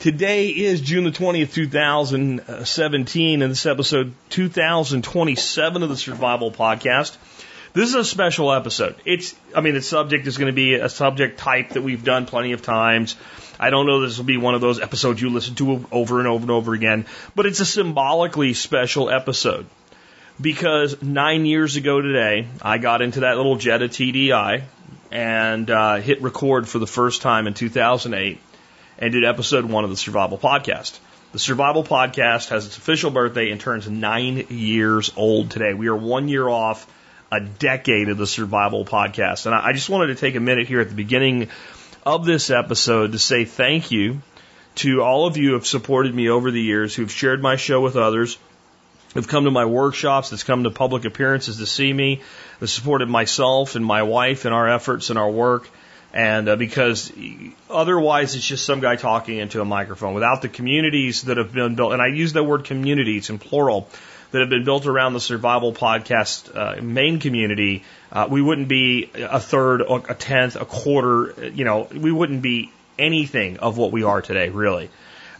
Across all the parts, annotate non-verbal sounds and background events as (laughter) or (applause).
Today is June the 20th, 2017, and this is episode 2027 of the Survival Podcast. This is a special episode. It's, I mean, the subject is going to be a subject type that we've done plenty of times. I don't know this will be one of those episodes you listen to over and over and over again, but it's a symbolically special episode because nine years ago today, I got into that little Jetta TDI and uh, hit record for the first time in 2008 and did episode one of the Survival Podcast. The Survival Podcast has its official birthday and turns nine years old today. We are one year off a decade of the Survival Podcast. And I just wanted to take a minute here at the beginning of this episode to say thank you to all of you who have supported me over the years, who've shared my show with others, who've come to my workshops, that's come to public appearances to see me, that supported myself and my wife in our efforts and our work. And uh, because otherwise it's just some guy talking into a microphone. Without the communities that have been built, and I use that word communities in plural, that have been built around the survival podcast uh, main community, uh, we wouldn't be a third, a tenth, a quarter, you know, we wouldn't be anything of what we are today, really.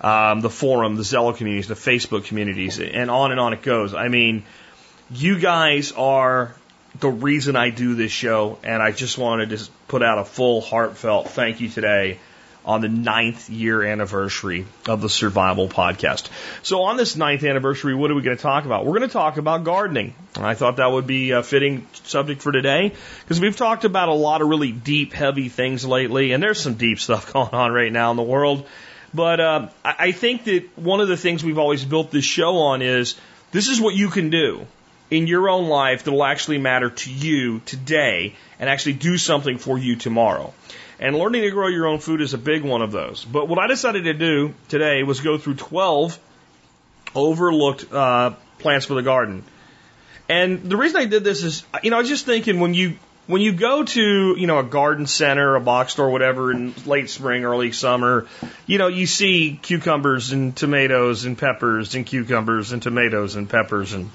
Um, the forum, the Zello communities, the Facebook communities, and on and on it goes. I mean, you guys are the reason I do this show, and I just wanted to put out a full, heartfelt thank you today on the ninth year anniversary of the Survival Podcast. So, on this ninth anniversary, what are we going to talk about? We're going to talk about gardening. And I thought that would be a fitting subject for today because we've talked about a lot of really deep, heavy things lately, and there's some deep stuff (laughs) going on right now in the world. But uh, I think that one of the things we've always built this show on is this is what you can do in your own life that will actually matter to you today and actually do something for you tomorrow. And learning to grow your own food is a big one of those. But what I decided to do today was go through 12 overlooked uh, plants for the garden. And the reason I did this is, you know, I was just thinking when you when you go to you know a garden center, a box store, whatever, in late spring, early summer, you know you see cucumbers and tomatoes and peppers and cucumbers and tomatoes and peppers and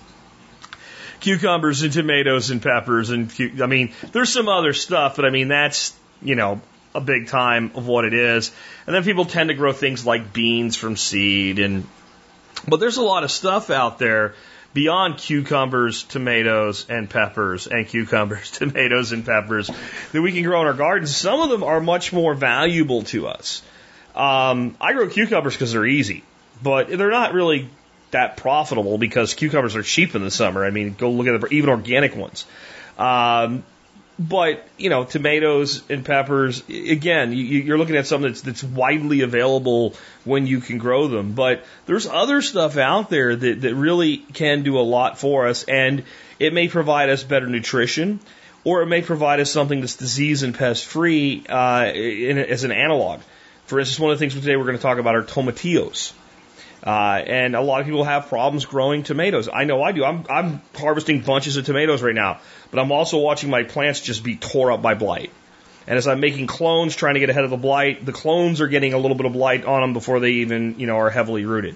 cucumbers and tomatoes and peppers and I mean there's some other stuff, but I mean that's you know a big time of what it is. And then people tend to grow things like beans from seed and but there's a lot of stuff out there beyond cucumbers, tomatoes, and peppers, and cucumbers, (laughs) tomatoes, and peppers that we can grow in our gardens. Some of them are much more valuable to us. Um, I grow cucumbers because they're easy, but they're not really that profitable because cucumbers are cheap in the summer. I mean, go look at the, even organic ones. Um, but you know, tomatoes and peppers. Again, you, are looking at something that's that's widely available when you can grow them. But there's other stuff out there that that really can do a lot for us, and it may provide us better nutrition, or it may provide us something that's disease and pest free uh, as an analog. For instance, one of the things today we're going to talk about are tomatillos. Uh, and a lot of people have problems growing tomatoes. I know I do. I'm, I'm harvesting bunches of tomatoes right now, but I'm also watching my plants just be tore up by blight. And as I'm making clones, trying to get ahead of the blight, the clones are getting a little bit of blight on them before they even, you know, are heavily rooted.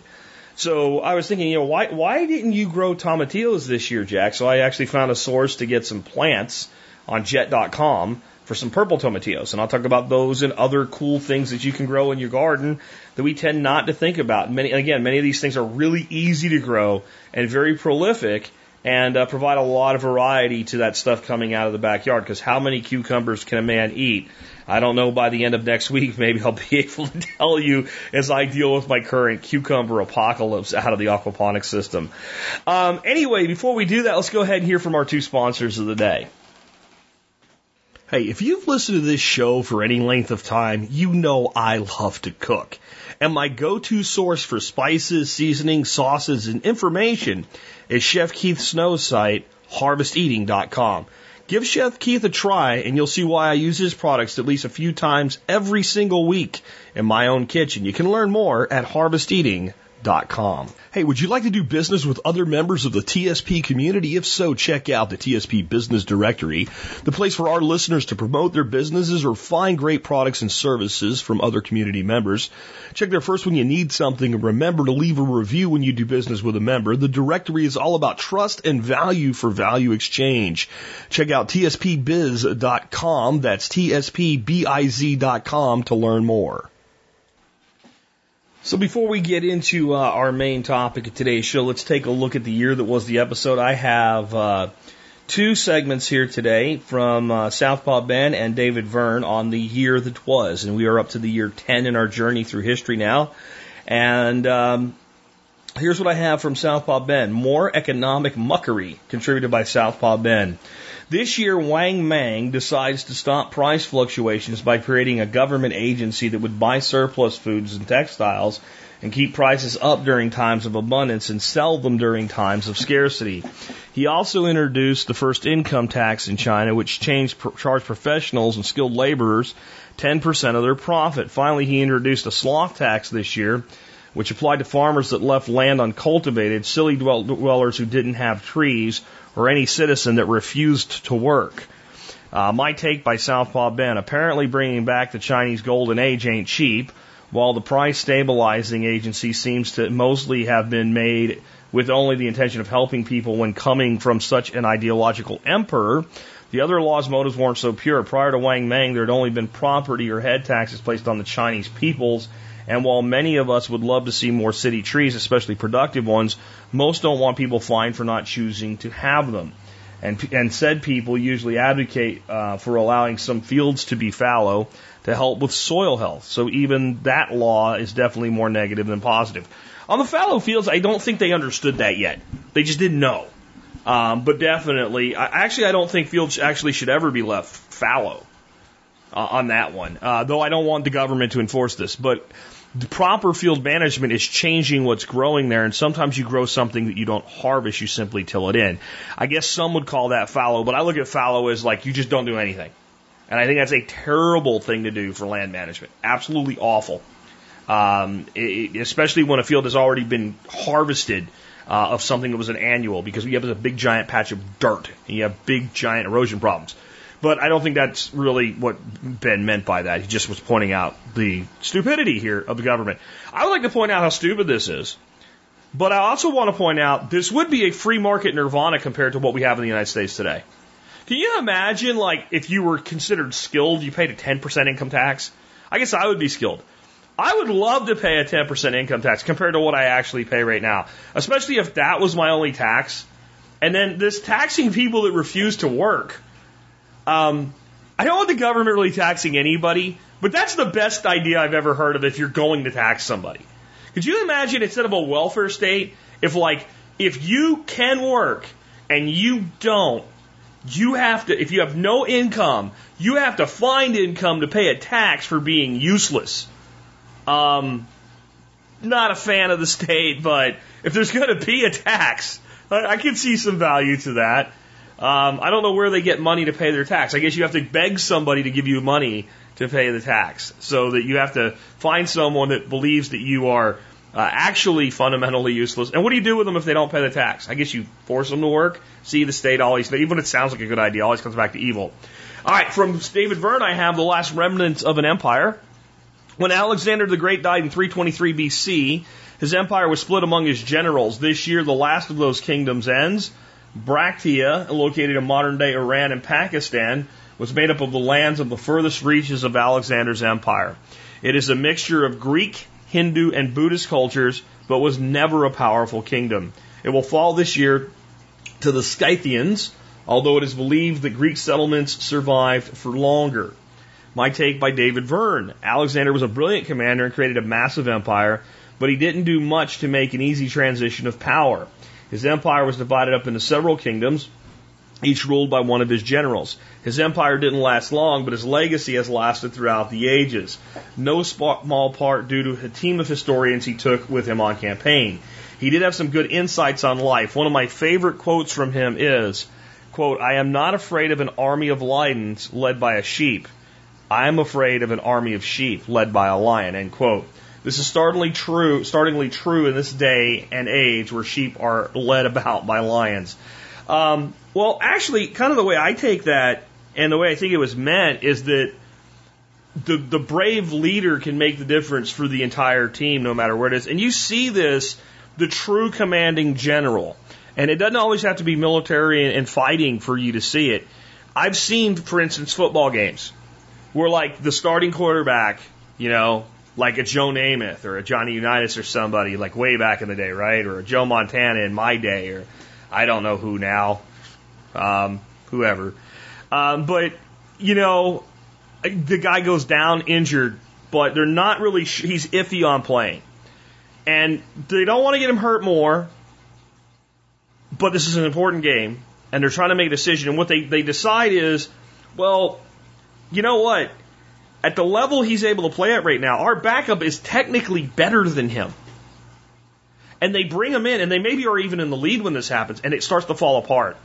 So I was thinking, you know, why why didn't you grow tomatillos this year, Jack? So I actually found a source to get some plants on jet.com for some purple tomatillos. And I'll talk about those and other cool things that you can grow in your garden that we tend not to think about. Many, again, many of these things are really easy to grow and very prolific and uh, provide a lot of variety to that stuff coming out of the backyard. Because how many cucumbers can a man eat? I don't know by the end of next week. (laughs) Maybe I'll be (laughs) able to tell you as I deal with my current cucumber apocalypse out of the aquaponics system. Um, anyway, before we do that, let's go ahead and hear from our two sponsors of the day. Hey, if you've listened to this show for any length of time, you know I love to cook. And my go-to source for spices, seasonings, sauces, and information is Chef Keith Snow's site, harvesteating.com. Give Chef Keith a try and you'll see why I use his products at least a few times every single week in my own kitchen. You can learn more at harvesteating.com. TSPBiz.com. Hey, would you like to do business with other members of the TSP community? If so, check out the TSP Business Directory, the place for our listeners to promote their businesses or find great products and services from other community members. Check there first when you need something and remember to leave a review when you do business with a member. The directory is all about trust and value for value exchange. Check out tspbiz.com. That's tspbiz.com to learn more. So before we get into uh, our main topic of today's show, let's take a look at the year that was the episode. I have uh, two segments here today from uh, Southpaw Ben and David Verne on the year that was, and we are up to the year 10 in our journey through history now. And um, here's what I have from Southpaw Ben: more economic muckery contributed by Southpaw Ben. This year, Wang Mang decides to stop price fluctuations by creating a government agency that would buy surplus foods and textiles and keep prices up during times of abundance and sell them during times of scarcity. He also introduced the first income tax in China, which changed, charged professionals and skilled laborers 10% of their profit. Finally, he introduced a sloth tax this year, which applied to farmers that left land uncultivated, city dwellers who didn't have trees, or any citizen that refused to work. Uh, my take by Southpaw Ben. Apparently, bringing back the Chinese golden age ain't cheap, while the price stabilizing agency seems to mostly have been made with only the intention of helping people when coming from such an ideological emperor. The other law's motives weren't so pure. Prior to Wang Mang, there had only been property or head taxes placed on the Chinese peoples and while many of us would love to see more city trees, especially productive ones, most don't want people fined for not choosing to have them. And, and said people usually advocate uh, for allowing some fields to be fallow to help with soil health. So even that law is definitely more negative than positive. On the fallow fields, I don't think they understood that yet. They just didn't know. Um, but definitely, I, actually, I don't think fields actually should ever be left fallow uh, on that one. Uh, though I don't want the government to enforce this, but the proper field management is changing what's growing there, and sometimes you grow something that you don't harvest, you simply till it in. I guess some would call that fallow, but I look at fallow as like you just don't do anything. And I think that's a terrible thing to do for land management. Absolutely awful. Um, it, especially when a field has already been harvested uh, of something that was an annual, because you have a big giant patch of dirt and you have big giant erosion problems. But I don't think that's really what Ben meant by that. He just was pointing out the stupidity here of the government. I would like to point out how stupid this is. But I also want to point out this would be a free market nirvana compared to what we have in the United States today. Can you imagine, like, if you were considered skilled, you paid a 10% income tax? I guess I would be skilled. I would love to pay a 10% income tax compared to what I actually pay right now, especially if that was my only tax. And then this taxing people that refuse to work. Um, I don't want the government really taxing anybody, but that's the best idea I've ever heard of if you're going to tax somebody. Could you imagine instead of a welfare state, if like, if you can work and you don't, you have to, if you have no income, you have to find income to pay a tax for being useless. Um, not a fan of the state, but if there's going to be a tax, I, I can see some value to that. Um, I don't know where they get money to pay their tax. I guess you have to beg somebody to give you money to pay the tax, so that you have to find someone that believes that you are uh, actually fundamentally useless. And what do you do with them if they don't pay the tax? I guess you force them to work. See, the state always, even when it sounds like a good idea, always comes back to evil. All right, from David Verne, I have the last remnants of an empire. When Alexander the Great died in 323 BC, his empire was split among his generals. This year, the last of those kingdoms ends. Bactria, located in modern day Iran and Pakistan, was made up of the lands of the furthest reaches of Alexander's empire. It is a mixture of Greek, Hindu, and Buddhist cultures, but was never a powerful kingdom. It will fall this year to the Scythians, although it is believed that Greek settlements survived for longer. My take by David Verne. Alexander was a brilliant commander and created a massive empire, but he didn't do much to make an easy transition of power. His empire was divided up into several kingdoms, each ruled by one of his generals. His empire didn't last long, but his legacy has lasted throughout the ages. No small part due to a team of historians he took with him on campaign. He did have some good insights on life. One of my favorite quotes from him is, quote, I am not afraid of an army of lions led by a sheep. I am afraid of an army of sheep led by a lion, end quote. This is startlingly true, startlingly true in this day and age where sheep are led about by lions. Um, well, actually, kind of the way I take that and the way I think it was meant is that the the brave leader can make the difference for the entire team, no matter where it is. And you see this, the true commanding general, and it doesn't always have to be military and, and fighting for you to see it. I've seen, for instance, football games where like the starting quarterback, you know, like a Joe Namath or a Johnny Unitas or somebody like way back in the day, right? Or a Joe Montana in my day, or I don't know who now, um, whoever. Um, but you know, the guy goes down injured, but they're not really. Sh- he's iffy on playing, and they don't want to get him hurt more. But this is an important game, and they're trying to make a decision. And what they they decide is, well, you know what? At the level he's able to play at right now, our backup is technically better than him. And they bring him in, and they maybe are even in the lead when this happens, and it starts to fall apart.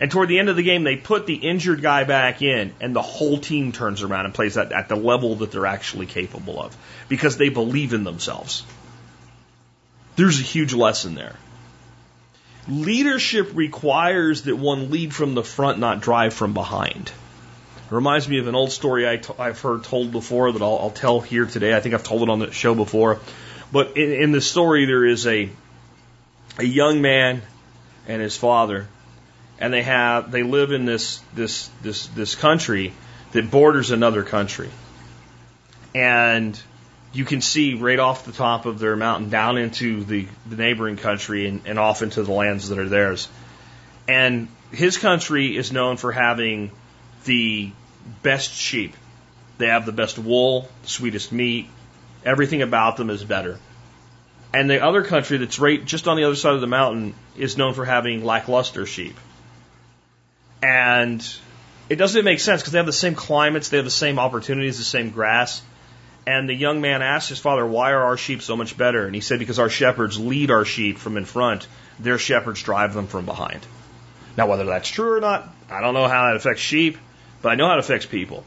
And toward the end of the game, they put the injured guy back in, and the whole team turns around and plays at, at the level that they're actually capable of because they believe in themselves. There's a huge lesson there. Leadership requires that one lead from the front, not drive from behind. Reminds me of an old story i t- I've heard told before that I'll, I'll, tell here today. I think I've told it on the show before. But in, in the story, there is a a young man and his father, and they have they live in this this this this country that borders another country, and you can see right off the top of their mountain down into the, the neighboring country and, and off into the lands that are theirs. And his country is known for having the best sheep. They have the best wool, the sweetest meat. Everything about them is better. And the other country that's right just on the other side of the mountain is known for having lackluster sheep. And it doesn't make sense because they have the same climates, they have the same opportunities, the same grass. And the young man asked his father, Why are our sheep so much better? And he said, Because our shepherds lead our sheep from in front, their shepherds drive them from behind. Now, whether that's true or not, I don't know how that affects sheep, but I know how to fix people.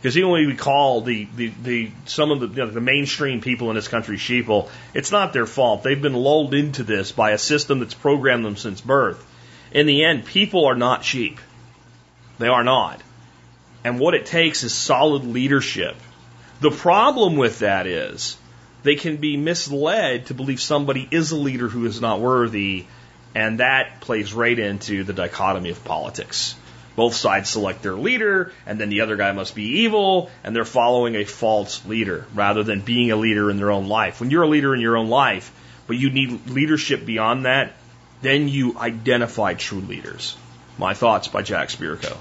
Because even when we call the, the, the some of the, you know, the mainstream people in this country sheeple, it's not their fault. They've been lulled into this by a system that's programmed them since birth. In the end, people are not sheep. They are not. And what it takes is solid leadership. The problem with that is they can be misled to believe somebody is a leader who is not worthy, and that plays right into the dichotomy of politics. Both sides select their leader, and then the other guy must be evil, and they're following a false leader rather than being a leader in their own life. When you're a leader in your own life, but you need leadership beyond that, then you identify true leaders. My thoughts by Jack Spirko.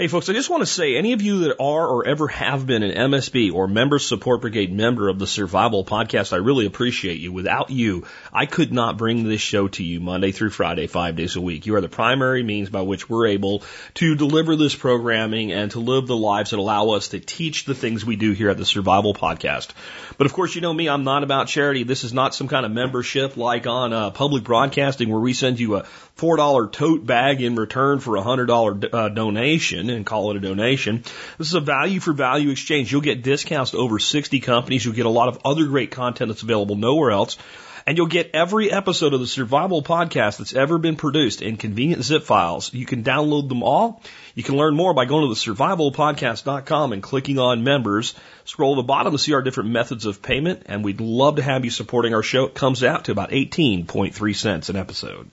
Hey folks, I just want to say any of you that are or ever have been an MSB or Member Support Brigade member of the Survival Podcast, I really appreciate you. Without you, I could not bring this show to you Monday through Friday, five days a week. You are the primary means by which we're able to deliver this programming and to live the lives that allow us to teach the things we do here at the Survival Podcast. But of course, you know me, I'm not about charity. This is not some kind of membership like on uh, public broadcasting where we send you a $4 tote bag in return for a $100 uh, donation and call it a donation. This is a value for value exchange. You'll get discounts to over 60 companies. You'll get a lot of other great content that's available nowhere else. And you'll get every episode of the Survival Podcast that's ever been produced in convenient zip files. You can download them all. You can learn more by going to the survivalpodcast.com and clicking on members. Scroll to the bottom to see our different methods of payment, and we'd love to have you supporting our show. It comes out to about 18.3 cents an episode.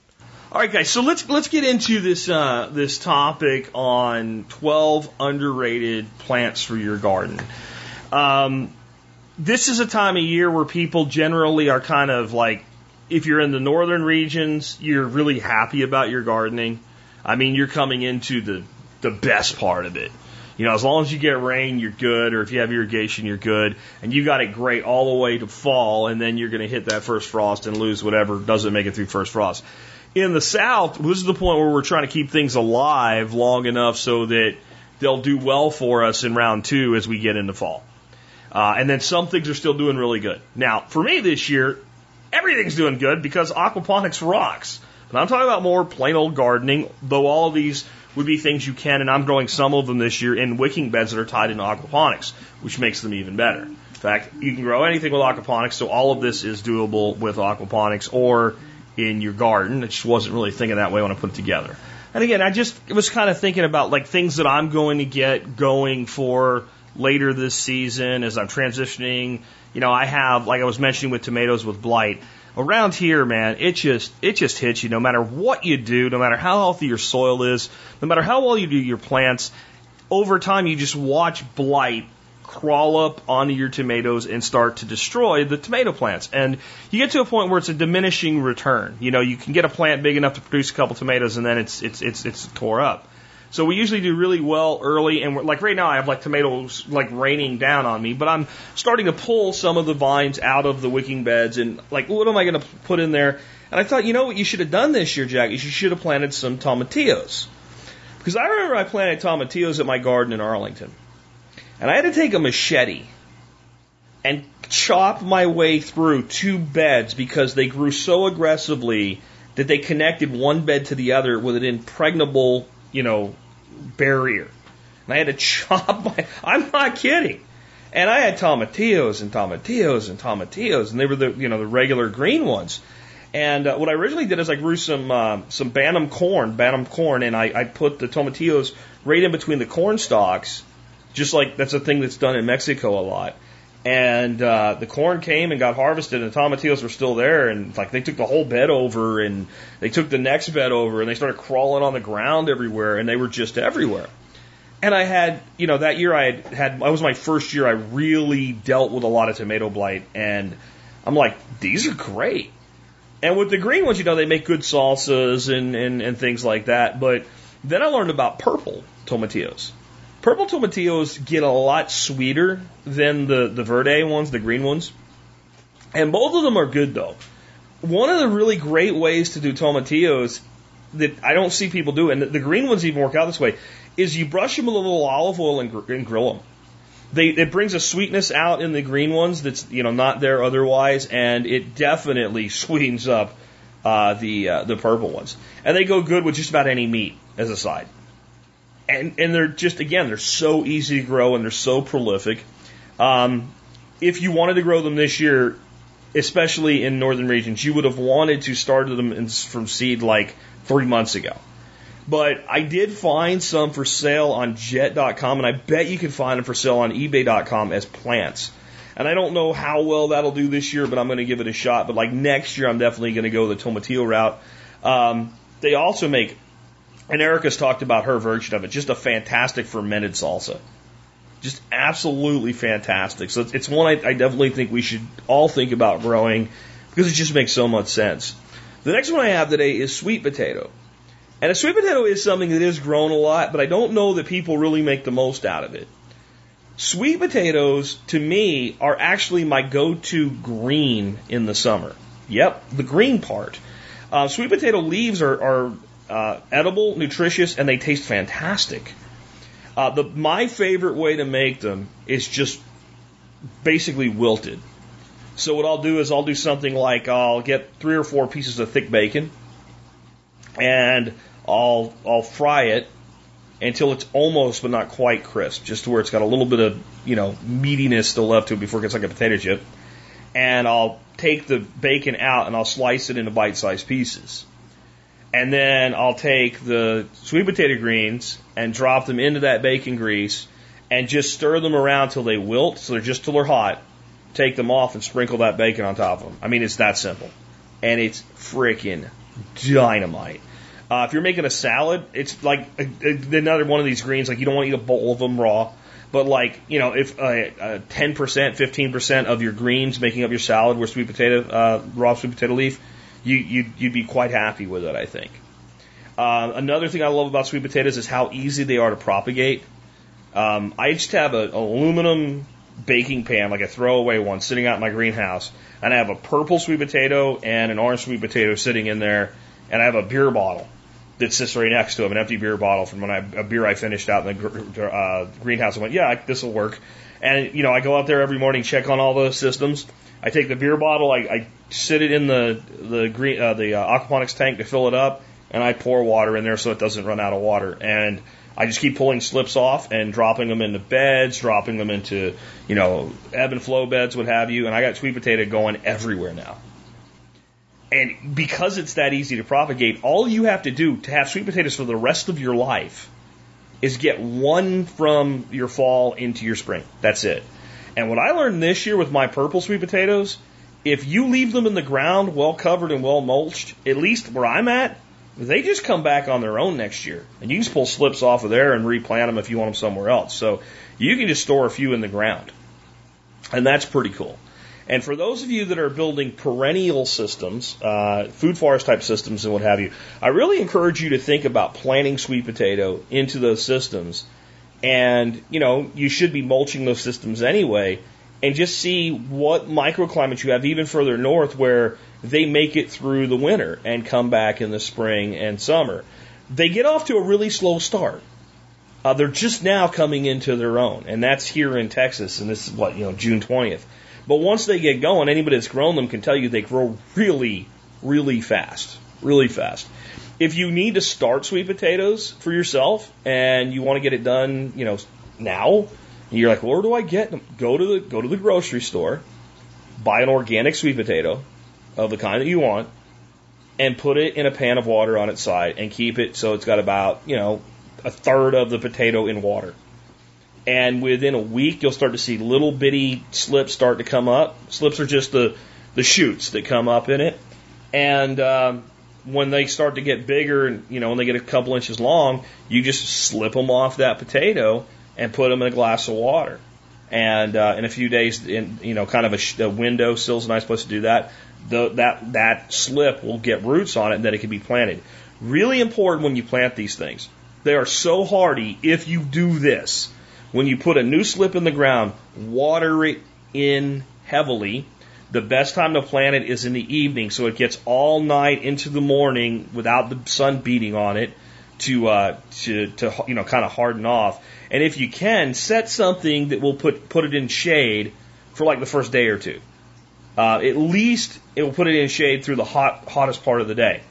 All right, guys. So let's let's get into this uh, this topic on 12 underrated plants for your garden. Um, this is a time of year where people generally are kind of like, if you're in the northern regions, you're really happy about your gardening. I mean, you're coming into the the best part of it. You know, as long as you get rain, you're good, or if you have irrigation, you're good, and you got it great all the way to fall, and then you're going to hit that first frost and lose whatever doesn't make it through first frost in the South, this is the point where we're trying to keep things alive long enough so that they'll do well for us in round two as we get into fall. Uh, and then some things are still doing really good. Now, for me this year, everything's doing good because aquaponics rocks. But I'm talking about more plain old gardening, though all of these would be things you can, and I'm growing some of them this year in wicking beds that are tied into aquaponics, which makes them even better. In fact, you can grow anything with aquaponics, so all of this is doable with aquaponics or in your garden. I just wasn't really thinking that way when I put it together. And again, I just was kind of thinking about like things that I'm going to get going for later this season as I'm transitioning. You know, I have, like I was mentioning with tomatoes with blight, around here, man, it just it just hits you no matter what you do, no matter how healthy your soil is, no matter how well you do your plants, over time you just watch blight crawl up onto your tomatoes and start to destroy the tomato plants. And you get to a point where it's a diminishing return. You know, you can get a plant big enough to produce a couple tomatoes and then it's it's it's it's tore up. So we usually do really well early, and like right now, I have like tomatoes like raining down on me, but I'm starting to pull some of the vines out of the wicking beds, and like, what am I going to put in there? And I thought, you know what you should have done this year, Jack? You should have planted some tomatillos, because I remember I planted tomatillos at my garden in Arlington, and I had to take a machete and chop my way through two beds because they grew so aggressively that they connected one bed to the other with an impregnable you know, barrier. And I had to chop (laughs) my, I'm not kidding. And I had tomatillos and tomatillos and tomatillos, and they were the, you know, the regular green ones. And uh, what I originally did is I grew some uh, some Bantam corn, Bantam corn, and I, I put the tomatillos right in between the corn stalks, just like that's a thing that's done in Mexico a lot. And uh, the corn came and got harvested, and the tomatillos were still there. And like they took the whole bed over, and they took the next bed over, and they started crawling on the ground everywhere, and they were just everywhere. And I had, you know, that year I had had, that was my first year I really dealt with a lot of tomato blight, and I'm like, these are great. And with the green ones, you know, they make good salsas and, and, and things like that. But then I learned about purple tomatillos. Purple tomatillos get a lot sweeter than the, the verde ones, the green ones. And both of them are good though. One of the really great ways to do tomatillos that I don't see people do, and the green ones even work out this way, is you brush them with a little olive oil and, gr- and grill them. They, it brings a sweetness out in the green ones that's you know not there otherwise, and it definitely (laughs) sweetens up uh, the uh, the purple ones. And they go good with just about any meat as a side and and they're just again they're so easy to grow and they're so prolific. Um, if you wanted to grow them this year, especially in northern regions, you would have wanted to start them in, from seed like three months ago. But I did find some for sale on jet.com, and I bet you can find them for sale on ebay.com as plants. And I don't know how well that'll do this year, but I'm going to give it a shot. But like next year, I'm definitely going to go the tomatillo route. Um, they also make and Erica's talked about her version of it. Just a fantastic fermented salsa. Just absolutely fantastic. So it's, one I, I definitely think we should all think about growing because it just makes so much sense. The next one I have today is sweet potato. And a sweet potato is something that is grown a lot, but I don't know that people really make the most out of it. Sweet potatoes, to me, are actually my go-to green in the summer. Yep, the green part. Uh, sweet potato leaves are, are uh, edible, nutritious, and they taste fantastic. Uh, the, my favorite way to make them is just basically wilted. So what I'll do is I'll do something like I'll get three or four pieces of thick bacon, and I'll I'll fry it until it's almost but not quite crisp, just to where it's got a little bit of you know meatiness still left to it before it gets like a potato chip. And I'll take the bacon out and I'll slice it into bite-sized pieces. And then I'll take the sweet potato greens and drop them into that bacon grease and just stir them around till they wilt, so they're just till they're hot. Take them off and sprinkle that bacon on top of them. I mean, it's that simple. And it's freaking dynamite. Uh, if you're making a salad, it's like a, a, another one of these greens. Like you don't want to eat a bowl of them raw, but like you know, if uh, ten percent, fifteen percent of your greens making up your salad were sweet potato, uh, raw sweet potato leaf, you, you'd, you'd be quite happy with it, I think. Uh, another thing I love about sweet potatoes is how easy they are to propagate. Um, I just have an aluminum baking pan, like a throwaway one, sitting out in my greenhouse, and I have a purple sweet potato and an orange sweet potato sitting in there, and I have a beer bottle that sits right next to it, an empty beer bottle from when I, a beer I finished out in the uh, greenhouse. I went, yeah, this will work. And, you know, I go out there every morning, check on all those systems. I take the beer bottle, I, I sit it in the the green uh, the uh, aquaponics tank to fill it up, and I pour water in there so it doesn't run out of water. And I just keep pulling slips off and dropping them into beds, dropping them into, you know, ebb and flow beds, what have you. And I got sweet potato going everywhere now. And because it's that easy to propagate, all you have to do to have sweet potatoes for the rest of your life is get one from your fall into your spring. That's it. And what I learned this year with my purple sweet potatoes, if you leave them in the ground well covered and well mulched, at least where I'm at, they just come back on their own next year. And you can just pull slips off of there and replant them if you want them somewhere else. So you can just store a few in the ground. And that's pretty cool. And for those of you that are building perennial systems, uh, food forest type systems and what have you, I really encourage you to think about planting sweet potato into those systems. And, you know, you should be mulching those systems anyway and just see what microclimates you have even further north where they make it through the winter and come back in the spring and summer. They get off to a really slow start. Uh, they're just now coming into their own, and that's here in Texas, and this is what, you know, June 20th. But once they get going, anybody that's grown them can tell you they grow really, really fast. Really fast. If you need to start sweet potatoes for yourself and you want to get it done, you know, now, you're like, where do I get them? Go to the go to the grocery store, buy an organic sweet potato of the kind that you want, and put it in a pan of water on its side and keep it so it's got about, you know, a third of the potato in water and within a week you'll start to see little bitty slips start to come up. Slips are just the the shoots that come up in it, and um, when they start to get bigger and you know when they get a couple inches long, you just slip them off that potato and put them in a glass of water. And uh, in a few days, in you know, kind of a, sh- a window sill's a nice place to do that. The, that that slip will get roots on it, and then it can be planted. Really important when you plant these things. They are so hardy if you do this when you put a new slip in the ground, water it in heavily. The best time to plant it is in the evening, so it gets all night into the morning without the sun beating on it to uh, to to you know kind of harden off. And if you can, set something that will put put it in shade for like the first day or two. Uh, at least it will put it in shade through the hot hottest part of the day.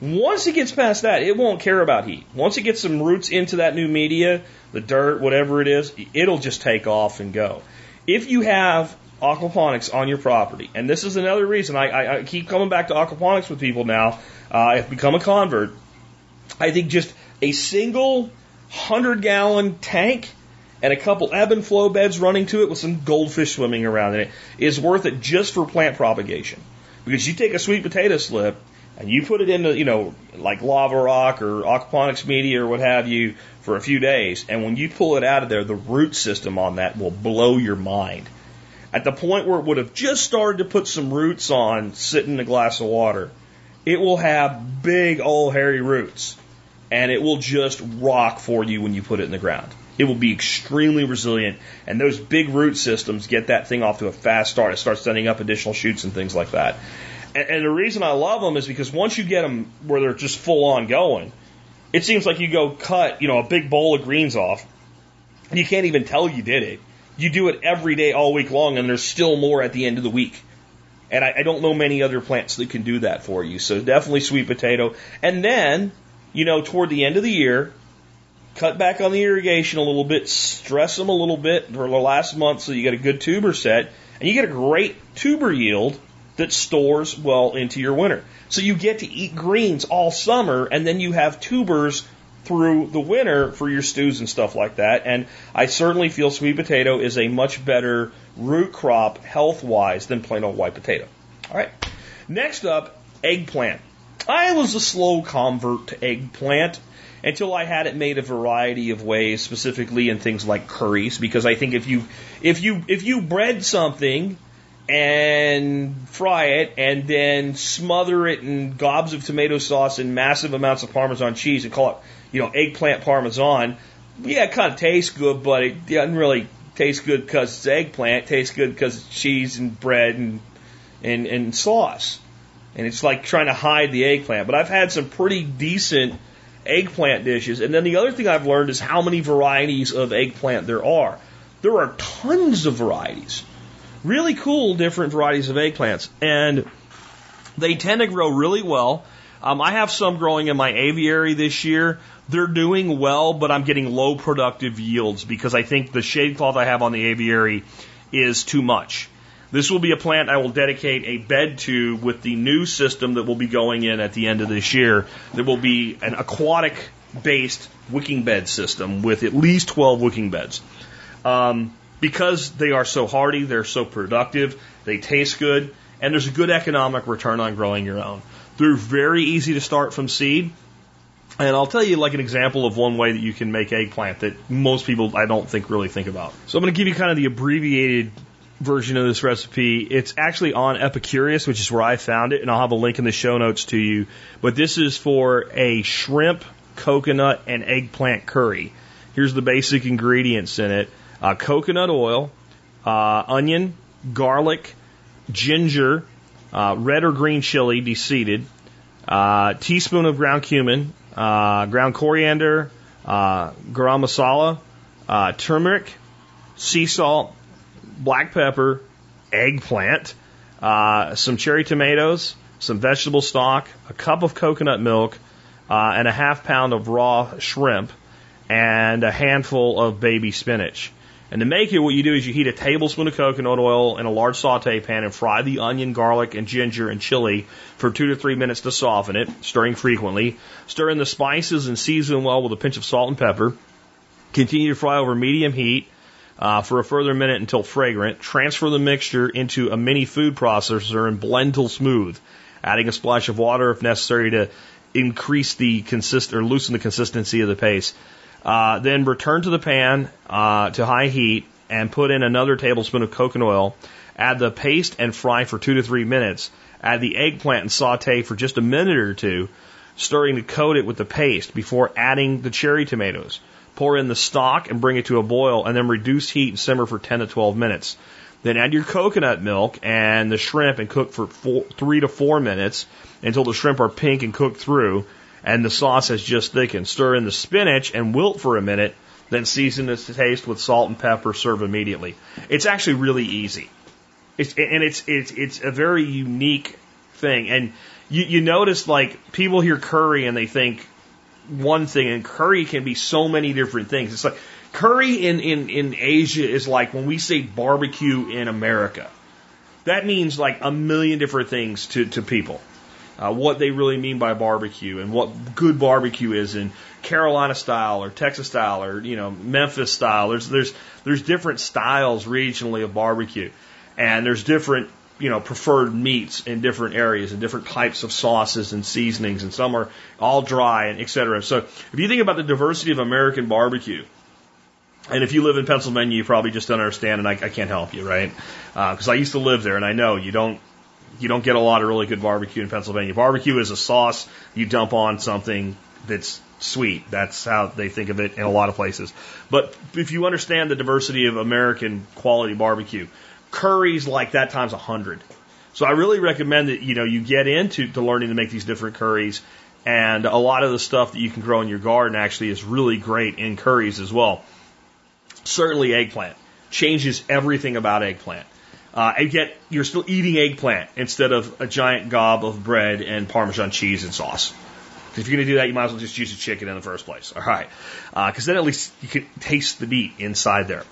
Once it gets past that, it won't care about heat. Once it gets some roots into that new media, the dirt, whatever it is, it'll just take off and go. If you have aquaponics on your property, and this is another reason I, I, I keep coming back to aquaponics with people now, uh, I've become a convert. I think just a single hundred gallon tank and a couple ebb and flow beds running to it with some goldfish swimming around in it is worth it just for plant propagation. Because you take a sweet potato slip and you put it into, you know, like lava rock or aquaponics media or what have you for a few days, and when you pull it out of there, the root system on that will blow your mind. At the point where it would have just started to put some roots on sitting in a glass of water, it will have big old hairy roots, and it will just rock for you when you put it in the ground. It will be extremely resilient, and those big root systems get that thing off to a fast start. It starts sending up additional shoots and things like that. And, and the reason I love them is because once you get them where they're just full on going, it seems like you go cut, you know, a big bowl of greens off, and you can't even tell you did it. You do it every day all week long, and there's still more at the end of the week. And I, I don't know many other plants that can do that for you. So definitely sweet potato. And then, you know, toward the end of the year, cut back on the irrigation a little bit, stress them a little bit for the last month so you get a good tuber set, and you get a great tuber yield that stores well into your winter. So you get to eat greens all summer and then you have tubers through the winter for your stews and stuff like that. And I certainly feel sweet potato is a much better root crop health wise than plain old white potato. All right. Next up, eggplant. I was a slow convert to eggplant until I had it made a variety of ways, specifically in things like curries, because I think if you if you if you bread something and fry it and then smother it in gobs of tomato sauce and massive amounts of Parmesan cheese and call it, you know, eggplant Parmesan. Yeah, it kind of tastes good, but it doesn't really taste good because it's eggplant. It tastes good because it's cheese and bread and, and, and sauce. And it's like trying to hide the eggplant. But I've had some pretty decent eggplant dishes. And then the other thing I've learned is how many varieties of eggplant there are. There are tons of varieties really cool different varieties of eggplants. And they tend to grow really well. Um, I have some growing in my aviary this year. They're doing well, but I'm getting low productive yields because I think the shade cloth I have on the aviary is too much. This will be a plant I will dedicate a bed to with the new system that will be going in at the end of this year. There will be an aquatic based wicking bed system with at least 12 wicking beds. Um, because they are so hardy, they're so productive, they taste good, and there's a good economic return on growing your own. They're very easy to start from seed. And I'll tell you like an example of one way that you can make eggplant that most people I don't think really think about. So I'm going to give you kind of the abbreviated version of this recipe. It's actually on Epicurious, which is where I found it, and I'll have a link in the show notes to you. But this is for a shrimp, coconut, and eggplant curry. Here's the basic ingredients in it uh, coconut oil, uh, onion, garlic, ginger, uh, red or green chili deseeded, uh, teaspoon of ground cumin, uh, ground coriander, garam masala, turmeric, sea salt, black pepper, eggplant, some cherry tomatoes, some vegetable stock, a cup of coconut milk, uh, and a half pound of raw shrimp, and a handful of baby spinach. And to make it, what you do is you heat a tablespoon of coconut oil in a large saute pan and fry the onion, garlic, and ginger and chili for two to three minutes to soften it, stirring frequently. Stir in the spices and season well with a pinch of salt and pepper. Continue to fry over medium heat uh, for a further minute until fragrant. Transfer the mixture into a mini food processor and blend till smooth, adding a splash of water if necessary to increase the consist or loosen the consistency of the paste. Uh, then return to the pan uh, to high heat and put in another tablespoon of coconut oil. Add the paste and fry for two to three minutes. Add the eggplant and saute for just a minute or two, stirring to coat it with the paste before adding the cherry tomatoes. Pour in the stock and bring it to a boil, and then reduce heat and simmer for 10 to 12 minutes. Then add your coconut milk and the shrimp and cook for four, three to four minutes until the shrimp are pink and cooked through and the sauce has just thickened. Stir in the spinach and wilt for a minute, then season to taste with salt and pepper. Serve immediately. It's actually really easy. It's, and it's it's it's a very unique thing. And you, you notice like people hear curry and they think one thing, and curry can be so many different things. It's like curry in in in Asia is like when we say barbecue in America. That means like a million different things to to people uh, what they really mean by barbecue and what good barbecue is in Carolina style or Texas style or you know Memphis style. There's there's there's different styles regionally of barbecue, and there's different you know preferred meats in different areas and different types of sauces and seasonings, and some are all dry and etc. So if you think about the diversity of American barbecue. And if you live in Pennsylvania, you probably just don't understand, and I, I can't help you, right? Because uh, I used to live there, and I know you don't you don't get a lot of really good barbecue in Pennsylvania. Barbecue is a sauce you dump on something that's sweet. That's how they think of it in a lot of places. But if you understand the diversity of American quality barbecue, curries like that times a hundred. So I really recommend that you know you get into to learning to make these different curries, and a lot of the stuff that you can grow in your garden actually is really great in curries as well. Certainly eggplant changes everything about eggplant. Uh, and yet you're still eating eggplant instead of a giant gob of bread and Parmesan cheese and sauce. If you're going to do that, you might as well just use a chicken in the first place. All right. Because uh, then at least you can taste the meat inside there.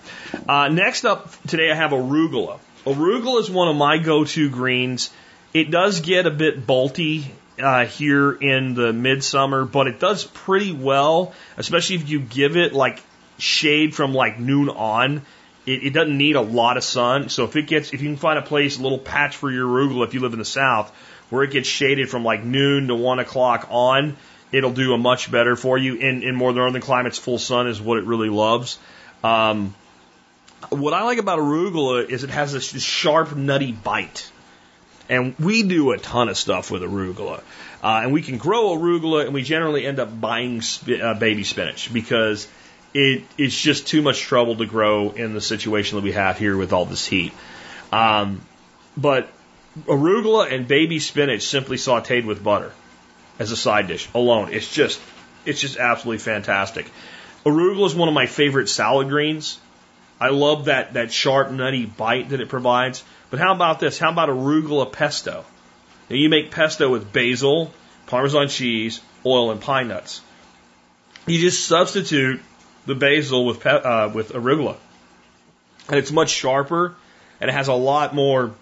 Uh, next up today, I have arugula. Arugula is one of my go to greens. It does get a bit bulty uh, here in the midsummer, but it does pretty well, especially if you give it like shade from like noon on it, it doesn't need a lot of sun. So if it gets, if you can find a place, a little patch for your arugula, if you live in the south, where it gets shaded from like noon to one o'clock on, it'll do a much better for you. In in more northern climates, full sun is what it really loves. Um, what I like about arugula is it has this, sharp, nutty bite. And we do a ton of stuff with arugula. Uh, and we can grow arugula, and we generally end up buying sp- uh, baby spinach because it, it's just too much trouble to grow in the situation that we have here with all this heat. Um, but arugula and baby spinach simply sauteed with butter as a side dish alone. It's just, it's just absolutely fantastic. Arugula is one of my favorite salad greens. I love that, that sharp, nutty bite that it provides. But how about this? How about arugula pesto? Now you make pesto with basil, Parmesan cheese, oil, and pine nuts. You just substitute the basil with uh, with arugula, and it's much sharper, and it has a lot more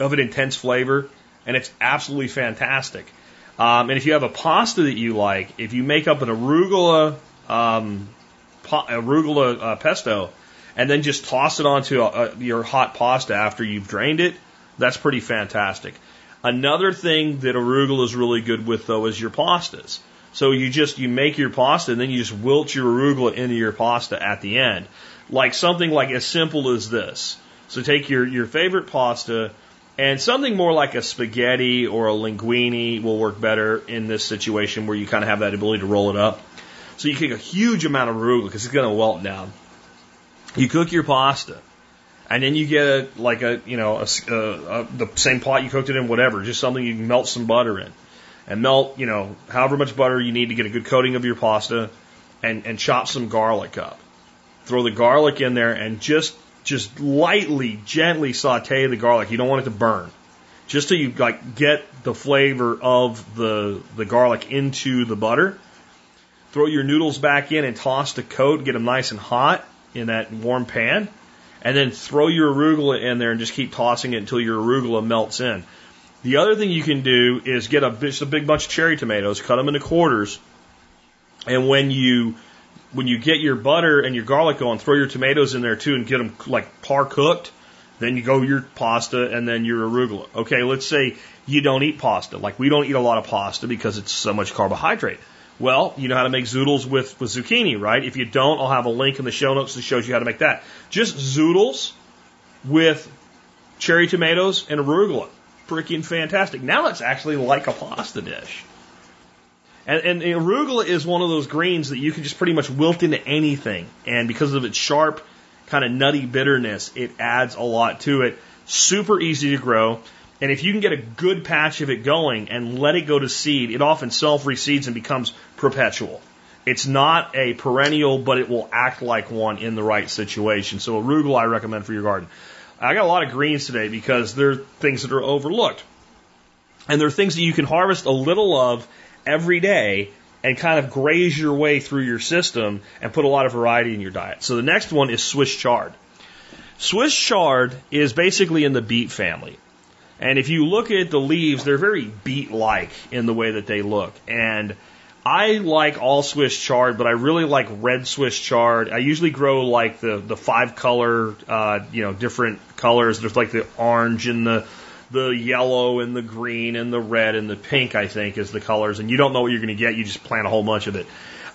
of an intense flavor, and it's absolutely fantastic. Um, and if you have a pasta that you like, if you make up an arugula um, arugula uh, pesto, and then just toss it onto a, a, your hot pasta after you've drained it, that's pretty fantastic. Another thing that arugula is really good with though is your pastas. So you just you make your pasta and then you just wilt your arugula into your pasta at the end. Like something like as simple as this. So take your, your favorite pasta and something more like a spaghetti or a linguine will work better in this situation where you kind of have that ability to roll it up. So you take a huge amount of arugula because it's going to wilt down. You cook your pasta. And then you get a, like a, you know, a, a, a, uh, uh, the same pot you cooked it in, whatever, just something you can melt some butter in and melt, you know, however much butter you need to get a good coating of your pasta and, and chop some garlic up. Throw the garlic in there and just, just lightly, gently saute the garlic. You don't want it to burn. Just so you like get the flavor of the, the garlic into the butter. Throw your noodles back in and toss the coat, get them nice and hot in that warm pan. And then throw your arugula in there and just keep tossing it until your arugula melts in. The other thing you can do is get a, just a big bunch of cherry tomatoes, cut them into quarters, and when you when you get your butter and your garlic going, throw your tomatoes in there too and get them like par cooked. Then you go your pasta and then your arugula. Okay, let's say you don't eat pasta. Like we don't eat a lot of pasta because it's so much carbohydrate. Well, you know how to make zoodles with, with zucchini, right? If you don't, I'll have a link in the show notes that shows you how to make that. Just zoodles with cherry tomatoes and arugula freaking fantastic. Now it's actually like a pasta dish. And, and arugula is one of those greens that you can just pretty much wilt into anything. And because of its sharp, kind of nutty bitterness, it adds a lot to it. Super easy to grow. And if you can get a good patch of it going and let it go to seed, it often self reseeds and becomes perpetual. It's not a perennial, but it will act like one in the right situation. So arugula I recommend for your garden. I got a lot of greens today because they're things that are overlooked. And they're things that you can harvest a little of every day and kind of graze your way through your system and put a lot of variety in your diet. So the next one is Swiss chard. Swiss chard is basically in the beet family. And if you look at the leaves, they're very beet like in the way that they look. And I like all Swiss chard, but I really like red Swiss chard. I usually grow like the the five color, uh, you know, different colors. There's like the orange and the the yellow and the green and the red and the pink. I think is the colors, and you don't know what you're going to get. You just plant a whole bunch of it.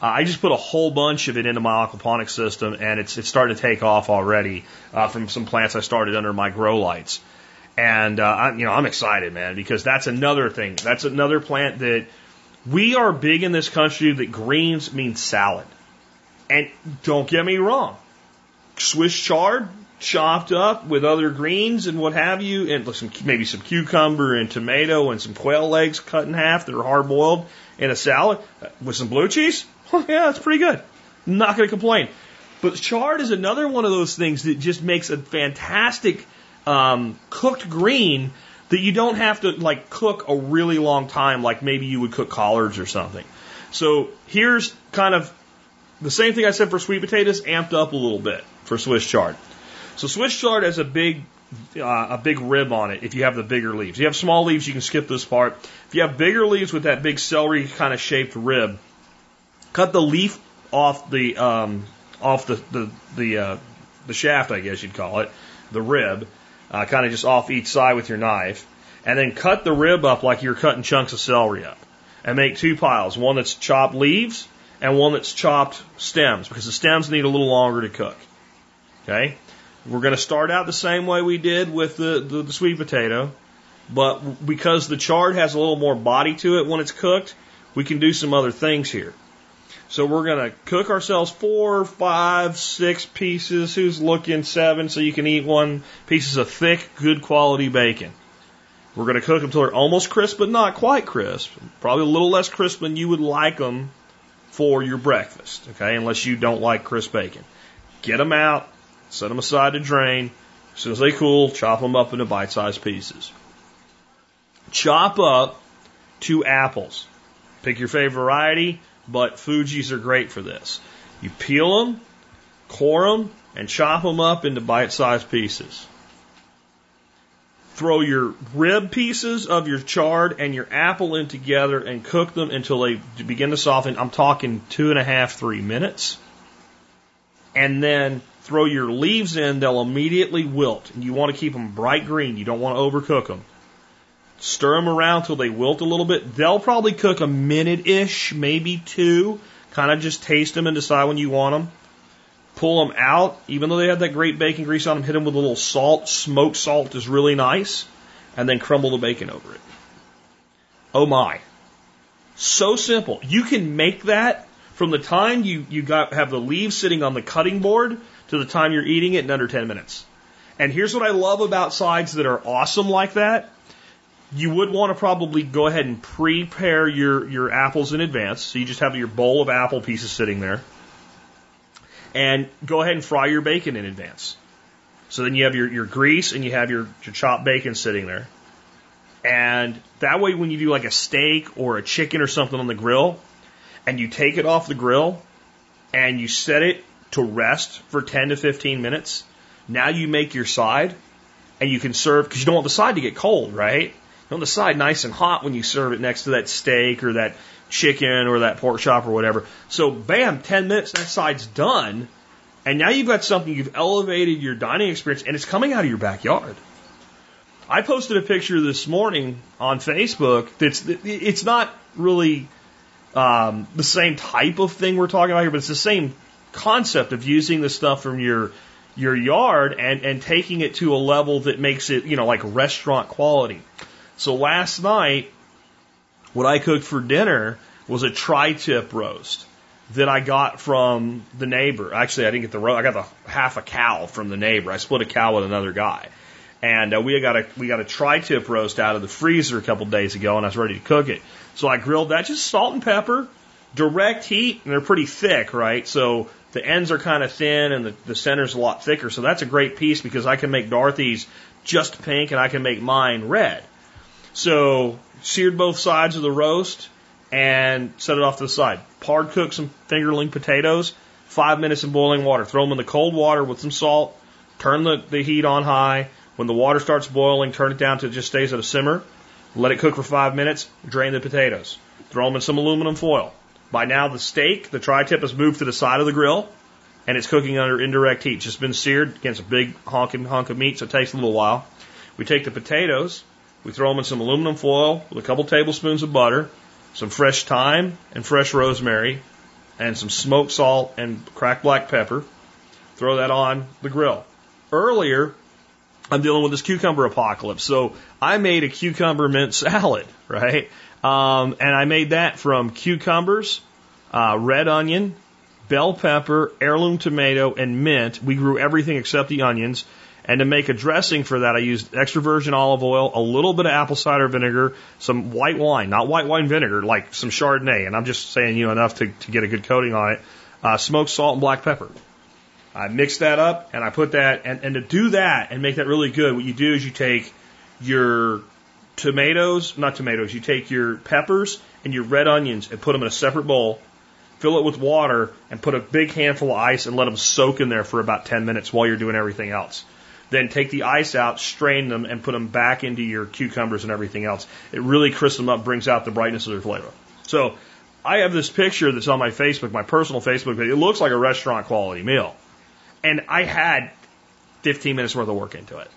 Uh, I just put a whole bunch of it into my aquaponics system, and it's it's starting to take off already uh, from some plants I started under my grow lights. And uh, I, you know, I'm excited, man, because that's another thing. That's another plant that we are big in this country that greens mean salad. And don't get me wrong, Swiss chard chopped up with other greens and what have you, and some, maybe some cucumber and tomato and some quail legs cut in half that are hard boiled in a salad uh, with some blue cheese. (laughs) yeah, that's pretty good. not going to complain. But chard is another one of those things that just makes a fantastic um, cooked green that you don't have to like cook a really long time like maybe you would cook collards or something. So here's kind of the same thing I said for sweet potatoes amped up a little bit for Swiss chard. So Swiss chard has a big uh, a big rib on it if you have the bigger leaves. If you have small leaves, you can skip this part. If you have bigger leaves with that big celery kind of shaped rib, cut the leaf off the um, off the the the, uh, the shaft, I guess you'd call it, the rib, uh, kind of just off each side with your knife, and then cut the rib up like you're cutting chunks of celery up, and make two piles, one that's chopped leaves and one that's chopped stems, because the stems need a little longer to cook. Okay, we're going to start out the same way we did with the, the, the sweet potato, but because the chard has a little more body to it when it's cooked, we can do some other things here. So we're going to cook ourselves four, five, six pieces. Who's looking seven so you can eat one pieces of thick, good quality bacon. We're going to cook them until they're almost crisp, but not quite crisp. Probably a little less crisp than you would like them for your breakfast. Okay, unless you don't like crisp bacon. Get them out, set them aside to drain. As soon as they cool, chop them up into bite-sized pieces. Chop up two apples. Pick your favorite variety, but Fuji's are great for this. You peel them, core them, and chop them up into bite-sized pieces. Throw your rib pieces of your chard and your apple in together and cook them until they begin to soften. I'm talking two and a half, three minutes. And then throw your leaves in, they'll immediately wilt. And you want to keep them bright green. You don't want to overcook them. Stir them around till they wilt a little bit. They'll probably cook a minute ish, maybe two. Kind of just taste them and decide when you want them. Pull them out, even though they have that great bacon grease on them, hit them with a little salt. Smoked salt is really nice. And then crumble the bacon over it. Oh my. So simple. You can make that from the time you, you got, have the leaves sitting on the cutting board to the time you're eating it in under 10 minutes. And here's what I love about sides that are awesome like that. You would want to probably go ahead and prepare your, your apples in advance. So you just have your bowl of apple pieces sitting there. And go ahead and fry your bacon in advance. So then you have your, your grease and you have your, your chopped bacon sitting there. And that way, when you do like a steak or a chicken or something on the grill, and you take it off the grill and you set it to rest for 10 to 15 minutes. Now you make your side and you can serve, because you don't want the side to get cold, right? You want the side nice and hot when you serve it next to that steak or that chicken or that pork chop or whatever. So bam, 10 minutes, that side's done. And now you've got something, you've elevated your dining experience and it's coming out of your backyard. I posted a picture this morning on Facebook that's, it's not really um, the same type of thing we're talking about here, but it's the same concept of using the stuff from your your yard and, and taking it to a level that makes it, you know, like restaurant quality. So last night, what I cooked for dinner was a tri-tip roast that I got from the neighbor. Actually, I didn't get the roast. I got the half a cow from the neighbor. I split a cow with another guy. And uh, we got a we got a tri-tip roast out of the freezer a couple days ago, and I was ready to cook it. So I grilled that, just salt and pepper, direct heat, and they're pretty thick, right? So the ends are kind of thin and the, the center's a lot thicker. So that's a great piece because I can make Dorothy's just pink and I can make mine red. So seared both sides of the roast and set it off to the side. Hard cook some fingerling potatoes, five minutes in boiling water. Throw them in the cold water with some salt. Turn the, the heat on high. When the water starts boiling, turn it down to it just stays at a simmer. Let it cook for five minutes. Drain the potatoes. Throw them in some aluminum foil. By now, the steak, the tri-tip, has moved to the side of the grill, and it's cooking under indirect heat. It's just been seared against a big honking hunk of meat, so it takes a little while. We take the potatoes, we throw them in some aluminum foil with a couple tablespoons of butter, some fresh thyme and fresh rosemary, and some smoked salt and cracked black pepper. Throw that on the grill. Earlier, I'm dealing with this cucumber apocalypse. So I made a cucumber mint salad, (laughs) right? Um, and I made that from cucumbers, uh, red onion, bell pepper, heirloom tomato, and mint. We grew everything except the onions. And to make a dressing for that, I used extra virgin olive oil, a little bit of apple cider vinegar, some white wine, not white wine vinegar, like some Chardonnay. And I'm just saying, you know, enough to, to get a good coating on it. Uh, smoked salt and black pepper. I mix that up and I put that, and, and to do that and make that really good, what you do is you take your tomatoes, not tomatoes, you take your peppers and your red onions and put them in a separate bowl, fill it with water, and put a big handful of ice and let them soak in there for about 10 minutes while you're doing everything else. Then take the ice out, strain them, and put them back into your cucumbers and everything else. It really crisps them up, brings out the brightness of their flavor. So I have this picture that's on my Facebook, my personal Facebook page. It looks like a restaurant quality meal. And I had 15 minutes worth of work into it.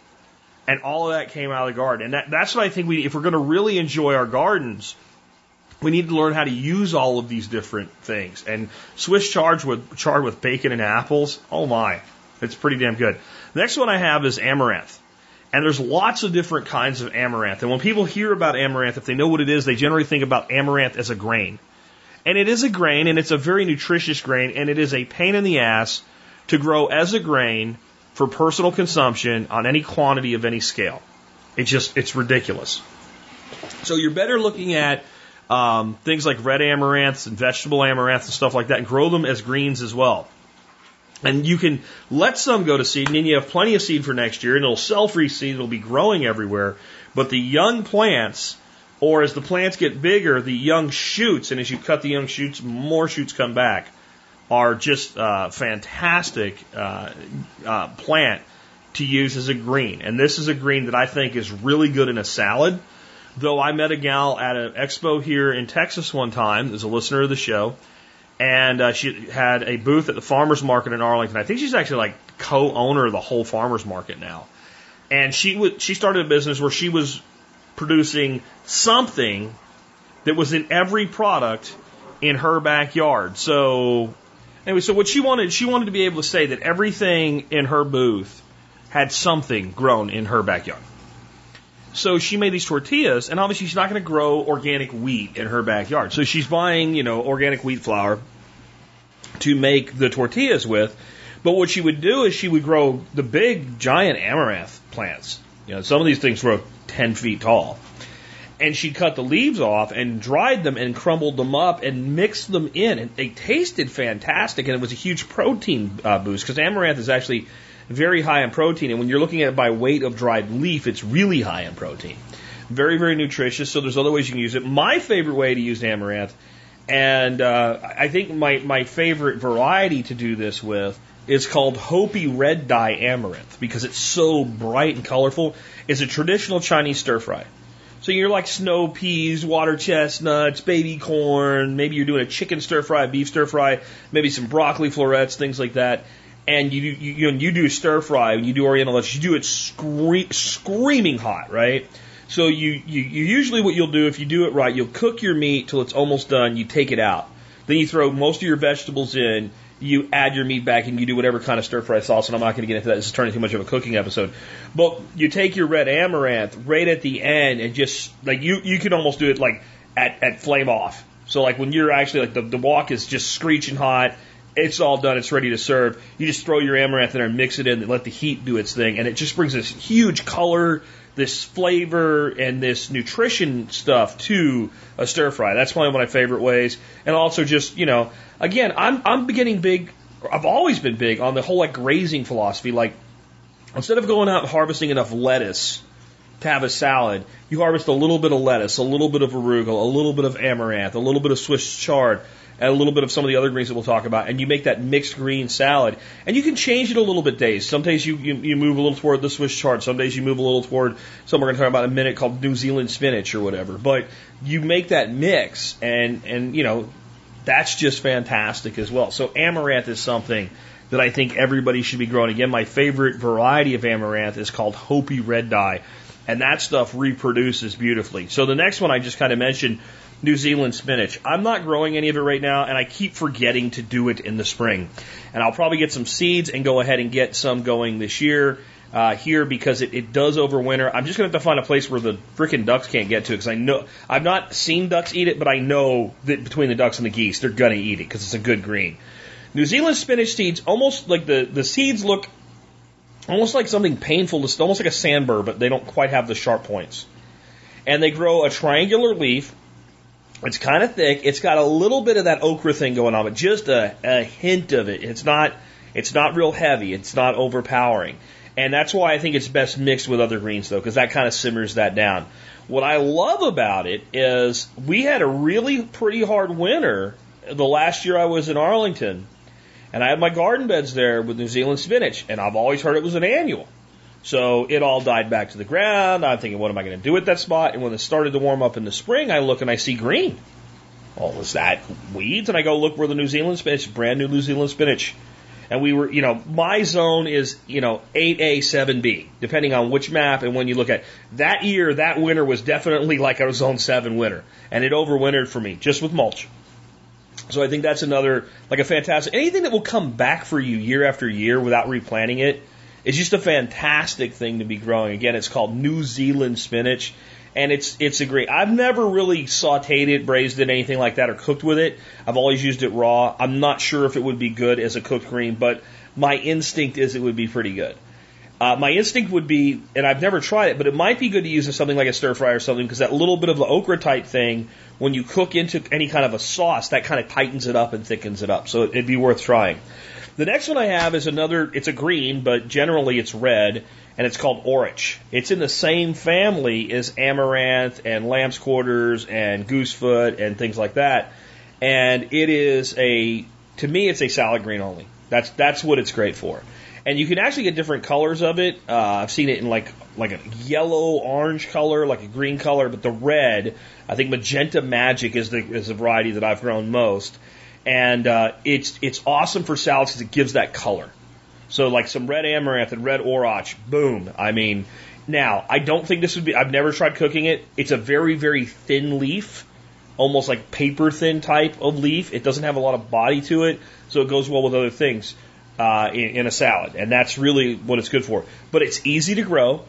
And all of that came out of the garden. And that, that's what I think we, if we're going to really enjoy our gardens, we need to learn how to use all of these different things. And Swiss chard with, chard with bacon and apples, oh my, it's pretty damn good. The next one I have is amaranth. And there's lots of different kinds of amaranth. And when people hear about amaranth, if they know what it is, they generally think about amaranth as a grain. And it is a grain, and it's a very nutritious grain, and it is a pain in the ass to grow as a grain for personal consumption on any quantity of any scale. It's just, it's ridiculous. So you're better looking at um, things like red amaranths and vegetable amaranths and stuff like that and grow them as greens as well. And you can let some go to seed, and then you have plenty of seed for next year, and it'll self reseed, it'll be growing everywhere. But the young plants Or as the plants get bigger, the young shoots, and as you cut the young shoots, more shoots come back, are just uh, fantastic uh, uh, plant to use as a green. And this is a green that I think is really good in a salad. Though I met a gal at an expo here in Texas one time, as a listener of the show, and uh, she had a booth at the farmers market in Arlington. I think she's actually like co-owner of the whole farmers market now. And she would she started a business where she was producing something that was in every product in her backyard. So anyway, so what she wanted, she wanted to be able to say that everything in her booth had something grown in her backyard. So she made these tortillas, and obviously she's not going to grow organic wheat in her backyard. So she's buying, you know, organic wheat flour to make the tortillas with. But what she would do is she would grow the big, giant amaranth plants. You know, some of these things grow 10 feet tall. And she cut the leaves off and dried them and crumbled them up and mixed them in. And they tasted fantastic, and it was a huge protein uh, boost because amaranth is actually very high in protein. And when you're looking at it by weight of dried leaf, it's really high in protein. Very, very nutritious. So there's other ways you can use it. My favorite way to use amaranth, and uh, I think my, my favorite variety to do this with, is called Hopi Red Dye Amaranth because it's so bright and colorful. It's a traditional Chinese stir fry. So you're like snow peas, water chestnuts, baby corn, maybe you're doing a chicken stir fry, beef stir fry, maybe some broccoli florets, things like that and you you you, you do stir fry when you do Oriental lettuce, you do it scree- screaming hot, right? So you, you you usually what you'll do if you do it right, you'll cook your meat till it's almost done. You take it out, then you throw most of your vegetables in. You add your meat back and you do whatever kind of stir fry sauce. And I'm not going to get into that. This is turning too much of a cooking episode. But you take your red amaranth right at the end and just like you you can almost do it like at at flame off. So like when you're actually like the the wok is just screeching hot it's all done. It's ready to serve. You just throw your amaranth in there and mix it in and let the heat do its thing. And it just brings this huge color, this flavor, and this nutrition stuff to a stir fry. That's probably one of my favorite ways. And also just, you know, again, I'm, I'm beginning big, I've always been big on the whole like grazing philosophy. Like, instead of going out and harvesting enough lettuce, to have a salad, you harvest a little bit of lettuce, a little bit of arugula, a little bit of amaranth, a little bit of Swiss chard, and a little bit of some of the other greens that we'll talk about, and you make that mixed green salad. And you can change it a little bit days. Some days you, you, you move a little toward the Swiss chard. Some days you move a little toward something we're going to talk about in a minute called New Zealand spinach or whatever. But you make that mix, and and you know that's just fantastic as well. So amaranth is something that I think everybody should be growing. Again, my favorite variety of amaranth is called Hopi Red Dye, and that stuff reproduces beautifully. So the next one I just kind of mentioned New Zealand spinach. I'm not growing any of it right now, and I keep forgetting to do it in the spring. And I'll probably get some seeds and go ahead and get some going this year uh, here because it, it does overwinter. I'm just to have to find a place where the freaking ducks can't get to it, because I know I've not seen ducks eat it, but I know that between the ducks and the geese, they're to eat it because it's a good green. New Zealand spinach seeds, almost like the, the seeds look almost like something painful, to, almost like a sandburr, but they don't quite have the sharp points. And they grow a triangular leaf it's kind of thick. It's got a little bit of that okra thing going on, but just a, a hint of it. It's not it's not real heavy. It's not overpowering. And that's why I think it's best mixed with other greens though, because that kind of simmers that down. What I love about it is we had a really pretty hard winter the last year I was in Arlington. And I had my garden beds there with New Zealand spinach, and I've always heard it was an annual. So it all died back to the ground. I'm thinking, what am I going to do at that spot? And when it started to warm up in the spring, I look and I see green. Well, is that weeds? And I go look where the New Zealand spinach, brand new New Zealand spinach. And we were, you know, my zone is, you know, 8A, 7B, depending on which map and when you look at. That year, that winter was definitely like a zone 7 winter. And it overwintered for me, just with mulch. So I think that's another, like a fantastic, anything that will come back for you year after year without replanting it it's just a fantastic thing to be growing. Again, it's called New Zealand spinach, and it's it's a great. I've never really sautéed it, braised it, anything like that, or cooked with it. I've always used it raw. I'm not sure if it would be good as a cooked green, but my instinct is it would be pretty good. Uh, my instinct would be, and I've never tried it, but it might be good to use in something like a stir fry or something because that little bit of the okra type thing, when you cook into any kind of a sauce, that kind of tightens it up and thickens it up. So it'd be worth trying. The next one I have is another, it's a green, but generally it's red, and it's called Orach. It's in the same family as amaranth and lamb's quarters and goosefoot and things like that. And it is a, to me, it's a salad green only. That's, that's what it's great for. And you can actually get different colors of it. Uh, I've seen it in like, like a yellow orange color, like a green color, but the red, I think magenta magic is the, is the variety that I've grown most. And, uh, it's, it's awesome for salads because it gives that color. So like some red amaranth and red orach, boom. I mean, now I don't think this would be. I've never tried cooking it. It's a very very thin leaf, almost like paper thin type of leaf. It doesn't have a lot of body to it, so it goes well with other things uh, in, in a salad, and that's really what it's good for. But it's easy to grow,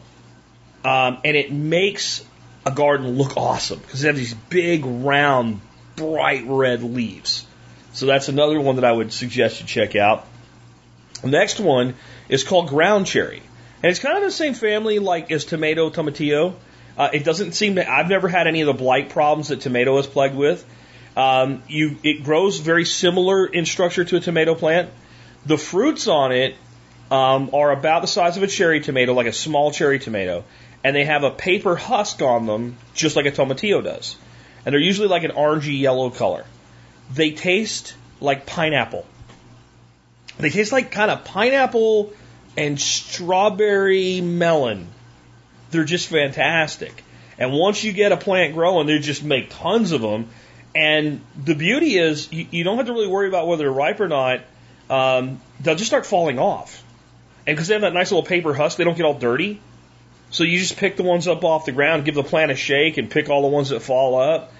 um, and it makes a garden look awesome because it has these big round bright red leaves. So that's another one that I would suggest you check out. The next one is called ground cherry. And it's kind of the same family like as tomato tomatillo. Uh, it doesn't seem to, I've never had any of the blight problems that tomato is plagued with. Um, you, it grows very similar in structure to a tomato plant. The fruits on it um, are about the size of a cherry tomato, like a small cherry tomato, and they have a paper husk on them, just like a tomatillo does. And they're usually like an orangey yellow color. They taste like pineapple. They taste like kind of pineapple and strawberry melon. They're just fantastic. And once you get a plant growing, they just make tons of them. And the beauty is, you, you don't have to really worry about whether they're ripe or not. Um, they'll just start falling off. And because they have that nice little paper husk, they don't get all dirty. So you just pick the ones up off the ground, give the plant a shake, and pick all the ones that fall up,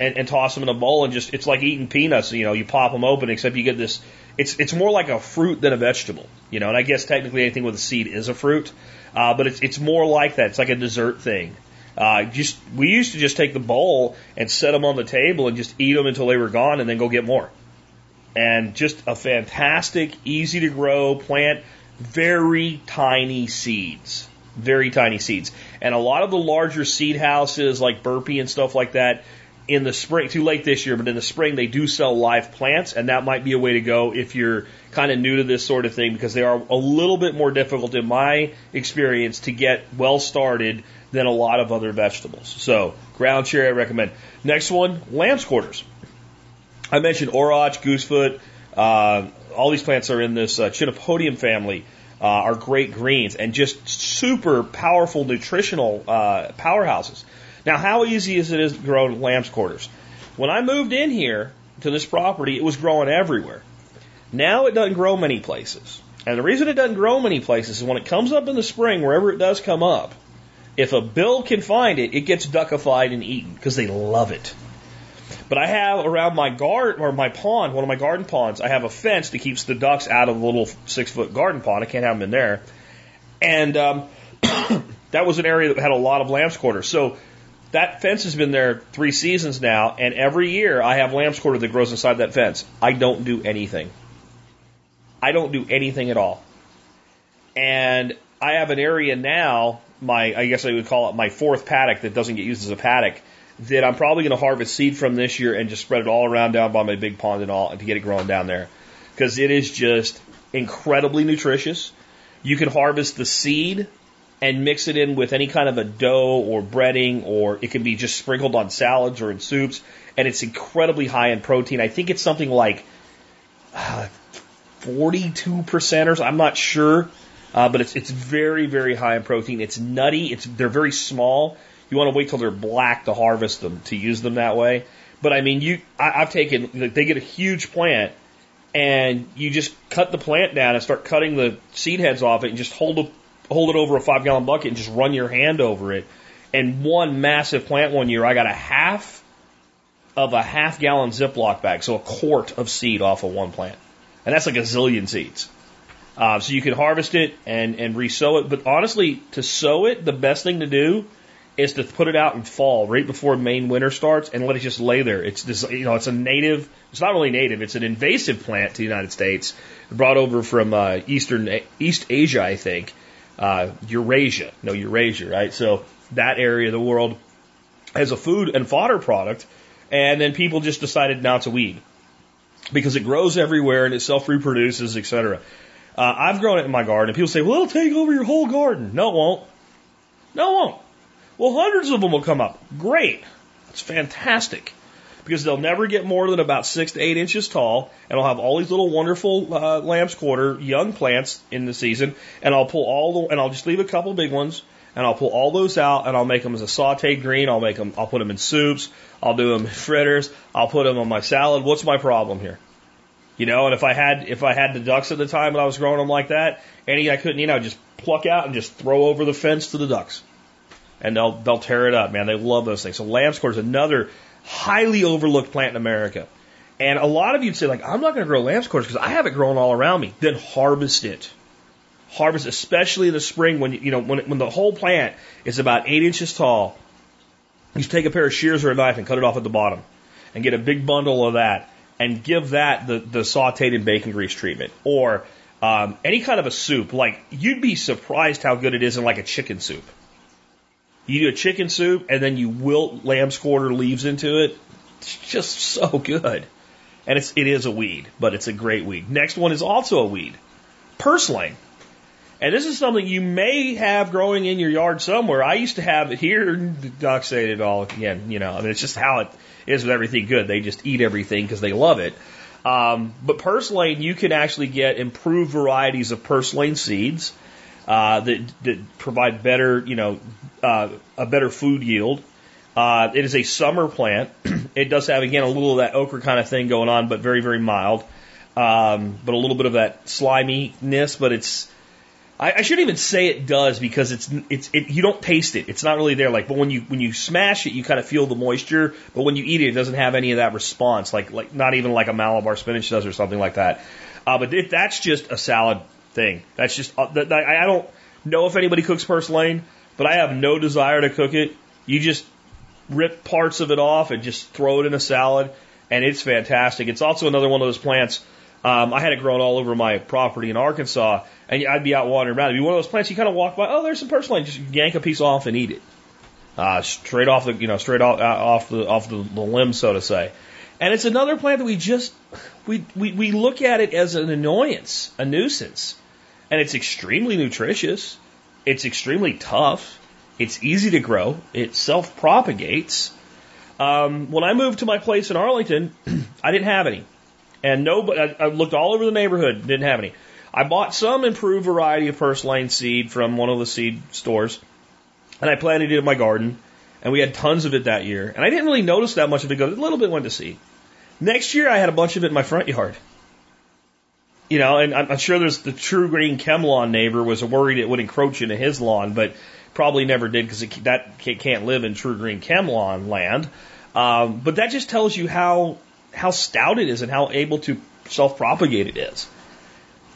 and, and toss them in a bowl. And just it's like eating peanuts. You know, you pop them open, except you get this it's it's more like a fruit than a vegetable, you know. And I guess technically anything with a seed is a fruit, uh, but it's it's more like that. It's like a dessert thing. Uh, just we used to just take the bowl and set them on the table and just eat them until they were gone, and then go get more. And just a fantastic, easy to grow plant, very tiny seeds, very tiny seeds. And a lot of the larger seed houses like Burpee and stuff like that in the spring, too late this year, but in the spring they do sell live plants, and that might be a way to go if you're kind of new to this sort of thing because they are a little bit more difficult in my experience to get well started than a lot of other vegetables. So ground cherry I recommend. Next one, lamb's quarters. I mentioned orach, goosefoot. Uh, all these plants are in this uh, Chenopodium family. Uh, are great greens and just super powerful nutritional uh, powerhouses. Now, how easy is it to grow lamb's quarters? When I moved in here to this property, it was growing everywhere. Now it doesn't grow many places. And the reason it doesn't grow many places is when it comes up in the spring, wherever it does come up, if a bill can find it, it gets duckified and eaten because they love it. But I have around my garden or my pond, one of my garden ponds, I have a fence that keeps the ducks out of the little six foot garden pond. I can't have them in there. And um, (coughs) that was an area that had a lot of lamb's quarters. So that fence has been there three seasons now, and every year I have lamb's quarter that grows inside that fence. I don't do anything. I don't do anything at all. And I have an area now, my I guess I would call it my fourth paddock that doesn't get used as a paddock, that I'm probably going to harvest seed from this year and just spread it all around down by my big pond and all to get it growing down there. Because it is just incredibly nutritious. You can harvest the seed and mix it in with any kind of a dough or breading, or it can be just sprinkled on salads or in soups. And it's incredibly high in protein. I think it's something like uh, 42% or so. I'm not sure. Uh, but it's, it's very, very high in protein. It's nutty. It's, they're very small. You want to wait till they're black to harvest them, to use them that way. But I mean, you, I, I've taken, they get a huge plant and you just cut the plant down and start cutting the seed heads off it and just hold a hold it over a five gallon bucket and just run your hand over it. And one massive plant one year, I got a half of a half gallon Ziploc bag, so a quart of seed off of one plant. And that's like a zillion seeds. Uh, so you can harvest it and, and resow it. But honestly, to sow it, the best thing to do is to put it out in fall, right before main winter starts, and let it just lay there. It's this, you know, it's a native. It's not really native. It's an invasive plant to the United States, brought over from uh, Eastern East Asia, I think, uh, Eurasia, no Eurasia, right? So that area of the world as a food and fodder product, and then people just decided now to weed. because it grows everywhere and it self reproduces, etc. Uh, I've grown it in my garden. People say, well, it'll take over your whole garden. No, it won't. No, it won't. Well, hundreds of them will come up. Great. That's fantastic. Because they'll never get more than about six to eight inches tall, and I'll have all these little wonderful uh, lamb's quarter young plants in the season, and I'll pull all the, and I'll just leave a couple big ones, and I'll pull all those out, and I'll make them as a sautéed green. I'll make them, I'll put them in soups, I'll do them in fritters, I'll put them on my salad. What's my problem here? You know, and if I had if I had the ducks at the time and I was growing them like that, any I couldn't eat, I would just pluck out and just throw over the fence to the ducks, and they'll they'll tear it up, man. They love those things. So lamb's quarter is another highly overlooked plant in America. And a lot of you'd say like, I'm not going to grow lamb's quarters because I have it growing all around me. Then harvest it. Harvest, especially in the spring when you know when when the whole plant is about eight inches tall. You take a pair of shears or a knife and cut it off at the bottom, and get a big bundle of that and give that the, the sauteed in bacon grease treatment or um, any kind of a soup. Like you'd be surprised how good it is in like a chicken soup. You do a chicken soup and then you wilt lamb's quarter leaves into it. It's just so good. And it's it is a weed, but it's a great weed. Next one is also a weed, purslane. And this is something you may have growing in your yard somewhere. I used to have it here. Doc said it all again. You know, I mean, it's just how it is with everything good. They just eat everything because they love it. Um, but purslane, you can actually get improved varieties of purslane seeds uh, that, that provide better, you know, uh, a better food yield. Uh, it is a summer plant. (clears throat) it does have again a little of that okra kind of thing going on, but very very mild. Um, but a little bit of that sliminess, but it's I, I shouldn't even say it does because it's it's it, you don't taste it. It's not really there. Like, but when you when you smash it, you kind of feel the moisture. But when you eat it, it doesn't have any of that response. Like like not even like a Malabar spinach does or something like that. Uh, but if that's just a salad thing. That's just uh, I don't know if anybody cooks purslane, but I have no desire to cook it. You just rip parts of it off and just throw it in a salad, and it's fantastic. It's also another one of those plants. Um, I had it growing all over my property in Arkansas, and I'd be out wandering around. It'd be one of those plants you kind of walk by. Oh, there's some purslane. Just yank a piece off and eat it, uh, straight off the you know straight off uh, off the off the, the limb, so to say. And it's another plant that we just we, we we look at it as an annoyance, a nuisance, and it's extremely nutritious. It's extremely tough. It's easy to grow. It self propagates. Um, when I moved to my place in Arlington, (clears throat) I didn't have any, and nobody. I, I looked all over the neighborhood, didn't have any. I bought some improved variety of purslane seed from one of the seed stores, and I planted it in my garden, and we had tons of it that year. And I didn't really notice that much of it go. A little bit went to seed. Next year, I had a bunch of it in my front yard. You know, and I'm, sure there's the TruGreen ChemLawn neighbor was worried it would encroach into his lawn, but probably never did because that can't live in TruGreen ChemLawn land. Um, but that just tells you how how stout it is and how able to self propagate it is.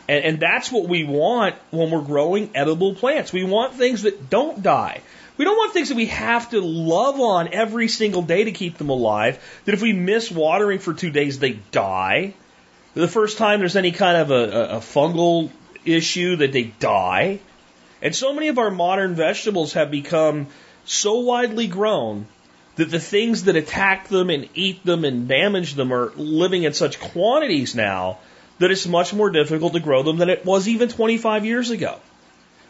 And, and that's what we want when we're growing edible plants. We want things that don't die. We don't want things that we have to love on every single day to keep them alive. That if we miss watering for two days, they die the first time there's any kind of a, a, fungal issue that they die. And so many of our modern vegetables have become so widely grown that the things that attack them and eat them and damage them are living in such quantities now that it's much more difficult to grow them than it was even 25 years ago.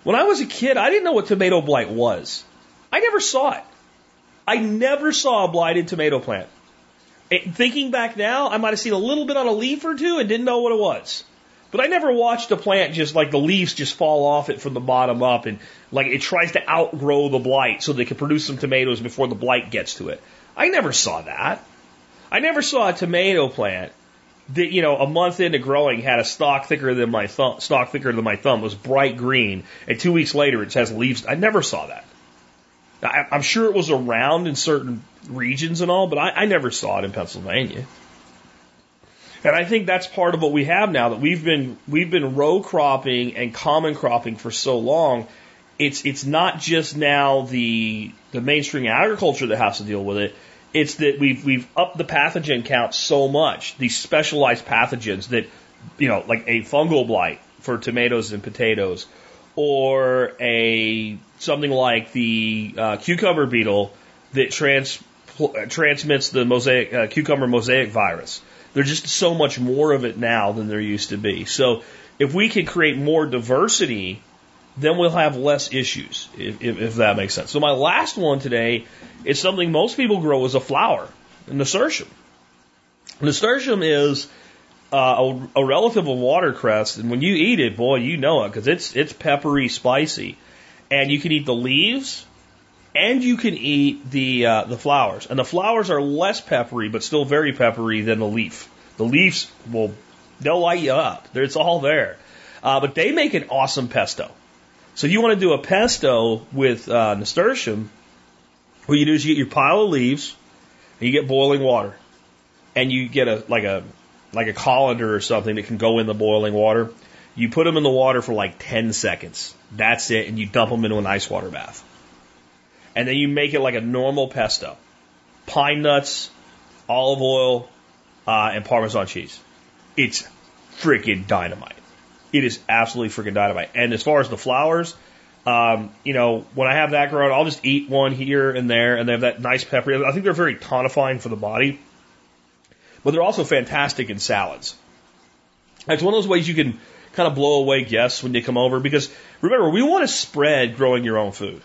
When I was a kid, I didn't know what tomato blight was. I never saw it. I never saw a blighted tomato plant. It, thinking back now, I might have seen a little bit on a leaf or two and didn't know what it was. But I never watched a plant just like the leaves just fall off it from the bottom up and like it tries to outgrow the blight so they can produce some tomatoes before the blight gets to it. I never saw that. I never saw a tomato plant that, you know, a month into growing had a stalk thicker than my thumb, stalk thicker than my thumb, was bright green, and two weeks later it has leaves. I never saw that. I, I'm sure it was around in certain regions and all, but I, I never saw it in Pennsylvania. And I think that's part of what we have now that we've been we've been row cropping and common cropping for so long. It's it's not just now the the mainstream agriculture that has to deal with it. It's that we've we've upped the pathogen count so much, these specialized pathogens that you know, like a fungal blight for tomatoes and potatoes, or a something like the uh, cucumber beetle that trans, transmits the mosaic uh, cucumber mosaic virus There's just so much more of it now than there used to be. So if we can create more diversity, then we'll have less issues, if, if, if that makes sense. So my last one today is something most people grow as a flower, nasturtium. Nasturtium is uh, a, a relative of watercress, and when you eat it, boy, you know it because it's it's peppery, spicy, and you can eat the leaves, and you can eat the uh, the flowers. And the flowers are less peppery, but still very peppery than the leaf. The leaves will they'll light you up. It's all there. Uh, but they make an awesome pesto. So you want to do a pesto with uh, nasturtium. What you do is you get your pile of leaves, and you get boiling water, and you get a like a like a colander or something that can go in the boiling water. You put them in the water for like 10 seconds. That's it, and you dump them into an ice water bath and then you make it like a normal pesto. Pine nuts, olive oil, uh, and Parmesan cheese. It's freaking dynamite. It is absolutely freaking dynamite. And as far as the flowers, um, you know, when I have that growing, I'll just eat one here and there, and they have that nice pepper. I think they're very tonifying for the body, but they're also fantastic in salads. It's one of those ways you can kind of blow away guests when they come over because remember, we want to spread growing your own food.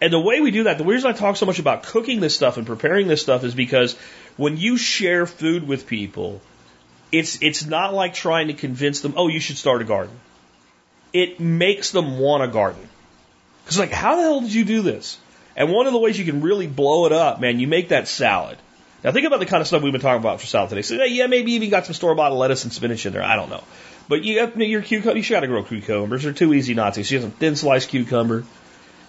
And the way we do that, the reason I talk so much about cooking this stuff and preparing this stuff is because when you share food with people, it's it's not like trying to convince them, oh, you should start a garden. It makes them want a garden. Because like, how the hell did you do this? And one of the ways you can really blow it up, man, you make that salad. Now think about the kind of stuff we've been talking about for salad today. So yeah, maybe you even got some store bought lettuce and spinach in there. I don't know. But you have your cucumber. You should got to grow cucumbers. They're too easy not to. So you have some thin sliced cucumber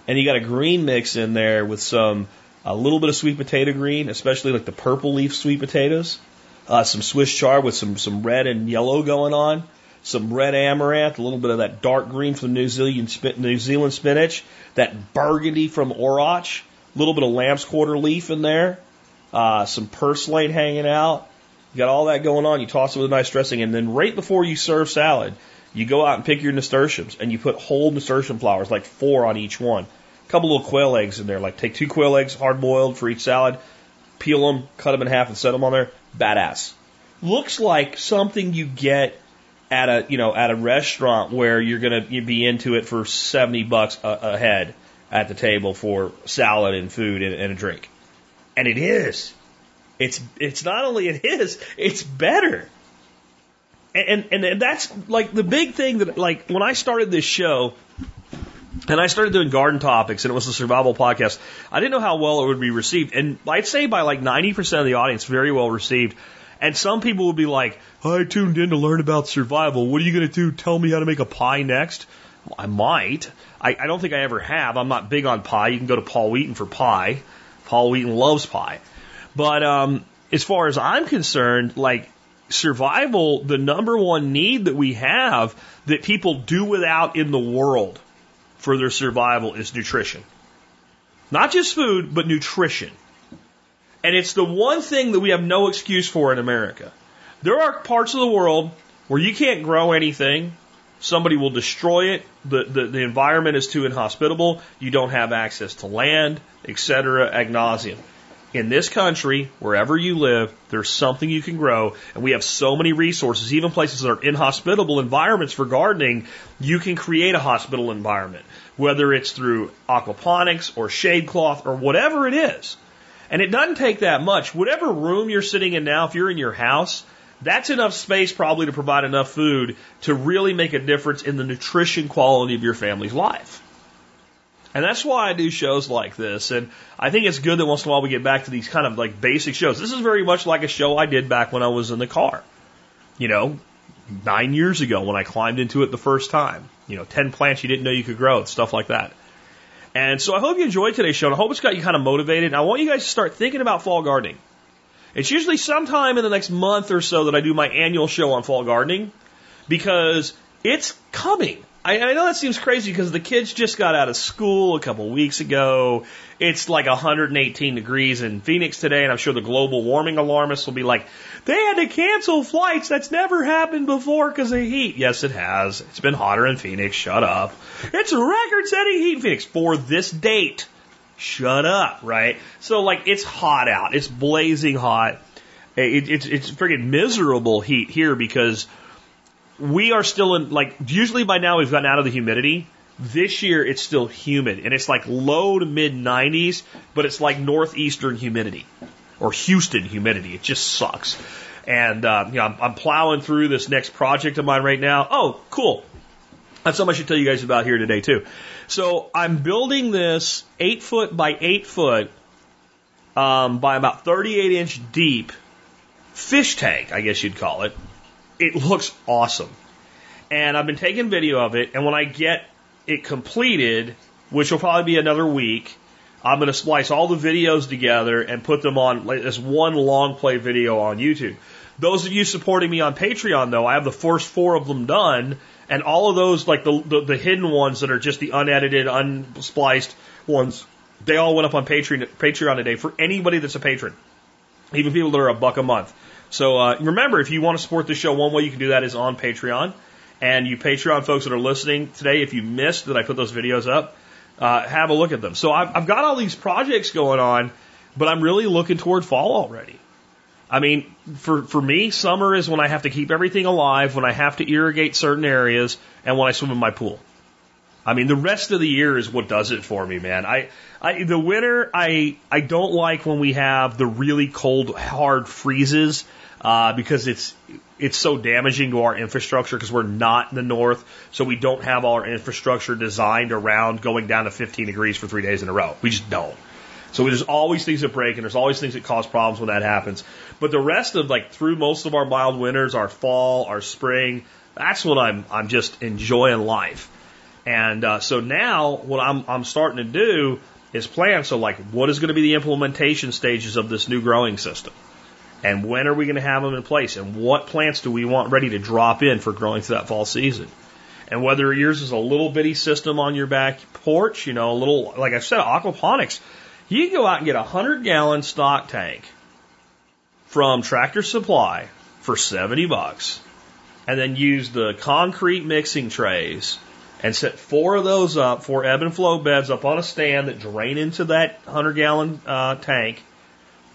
and you got a green mix in there with some a little bit of sweet potato green, especially like the purple leaf sweet potatoes, uh, some Swiss chard with some some red and yellow going on, some red amaranth, a little bit of that dark green from New Zealand New Zealand spinach, that burgundy from Orach, a little bit of lamb's quarter leaf in there, uh, some purslane hanging out. You got all that going on. You toss it with a nice dressing, and then right before you serve salad, you go out and pick your nasturtiums, and you put whole nasturtium flowers, like four on each one a couple little quail eggs in there. Like take two quail eggs, hard boiled for each salad, peel them, cut them in half, and set them on there. Badass. Looks like something you get at a you know at a restaurant where you're gonna be into it for seventy bucks a, a head at the table for salad and food and, and a drink, and it is. It's it's not only it is, it's better. And, and and that's like the big thing that like when I started this show, and I started doing garden topics, and it was a survival podcast. I didn't know how well it would be received, and I'd say by like 90% of the audience, very well received. And some people would be like, I tuned in to learn about survival. What are you going to do? Tell me how to make a pie next? I might. I, I don't think I ever have. I'm not big on pie. You can go to Paul Wheaton for pie. Paul Wheaton loves pie. But um, as far as I'm concerned, like survival, the number one need that we have that people do without in the world for their survival is nutrition. Not just food, but nutrition. And it's the one thing that we have no excuse for in America. There are parts of the world where you can't grow anything. Somebody will destroy it. The, the, the environment is too inhospitable. You don't have access to land, etc. ad nauseum in this country, wherever you live, there's something you can grow. And we have so many resources, even places that are inhospitable environments for gardening, you can create a hospital environment, whether it's through aquaponics or shade cloth or whatever it is. And it doesn't take that much. Whatever room you're sitting in now, if you're in your house, that's enough space probably to provide enough food to really make a difference in the nutrition quality of your family's life. And that's why I do shows like this. And I think it's good that once in a while we get back to these kind of like basic shows. This is very much like a show I did back when I was in the car. You know, nine years ago when I climbed into it the first time. You know, 10 plants you didn't know you could grow, stuff like that. And so I hope you enjoyed today's show. And I hope it's got you kind of motivated. And I want you guys to start thinking about fall gardening. It's usually sometime in the next month or so that I do my annual show on fall gardening because it's coming. I, I know that seems crazy because the kids just got out of school a couple weeks ago. It's like 118 degrees in Phoenix today, and I'm sure the global warming alarmists will be like, they had to cancel flights. That's never happened before because of heat. Yes, it has. It's been hotter in Phoenix. Shut up. It's record setting heat in Phoenix for this date. Shut up, right? So, like, it's hot out. It's blazing hot. It, it's it's friggin' miserable heat here because we are still in like usually by now we've gotten out of the humidity. This year it's still humid and it's like low to mid 90s, but it's like northeastern humidity or Houston humidity. It just sucks. And uh, you know, I'm, I'm plowing through this next project of mine right now. Oh, cool. That's something I should tell you guys about here today too. So I'm building this eight foot by eight foot um, by about 38 inch deep fish tank, I guess you'd call it. It looks awesome. And I've been taking video of it, and when I get it completed, which will probably be another week, I'm going to splice all the videos together and put them on as one long play video on YouTube. Those of you supporting me on Patreon, though, I have the first four of them done, and all of those, like the, the, the hidden ones that are just the unedited, unspliced ones, they all went up on Patreon, Patreon today for anybody that's a patron, even people that are a buck a month. So uh, remember, if you want to support the show, one way you can do that is on Patreon. And you Patreon folks that are listening today, if you missed that I put those videos up, uh, have a look at them. So I've, I've got all these projects going on, but I'm really looking toward fall already. I mean, for, for me, summer is when I have to keep everything alive, when I have to irrigate certain areas, and when I swim in my pool. I mean, the rest of the year is what does it for me, man. I, I the winter, I, I don't like when we have the really cold, hard freezes, uh, because it's, it's so damaging to our infrastructure because we're not in the north, so we don't have all our infrastructure designed around going down to 15 degrees for three days in a row. We just don't. So there's always things that break and there's always things that cause problems when that happens. But the rest of like through most of our mild winters, our fall, our spring, that's what I'm I'm just enjoying life. And uh, so now what I'm I'm starting to do is plan. So like, what is going to be the implementation stages of this new growing system? And when are we going to have them in place? And what plants do we want ready to drop in for growing through that fall season? And whether yours is a little bitty system on your back porch, you know, a little, like I said, aquaponics, you go out and get a 100 gallon stock tank from Tractor Supply for 70 bucks and then use the concrete mixing trays and set four of those up, four ebb and flow beds up on a stand that drain into that 100 gallon uh, tank.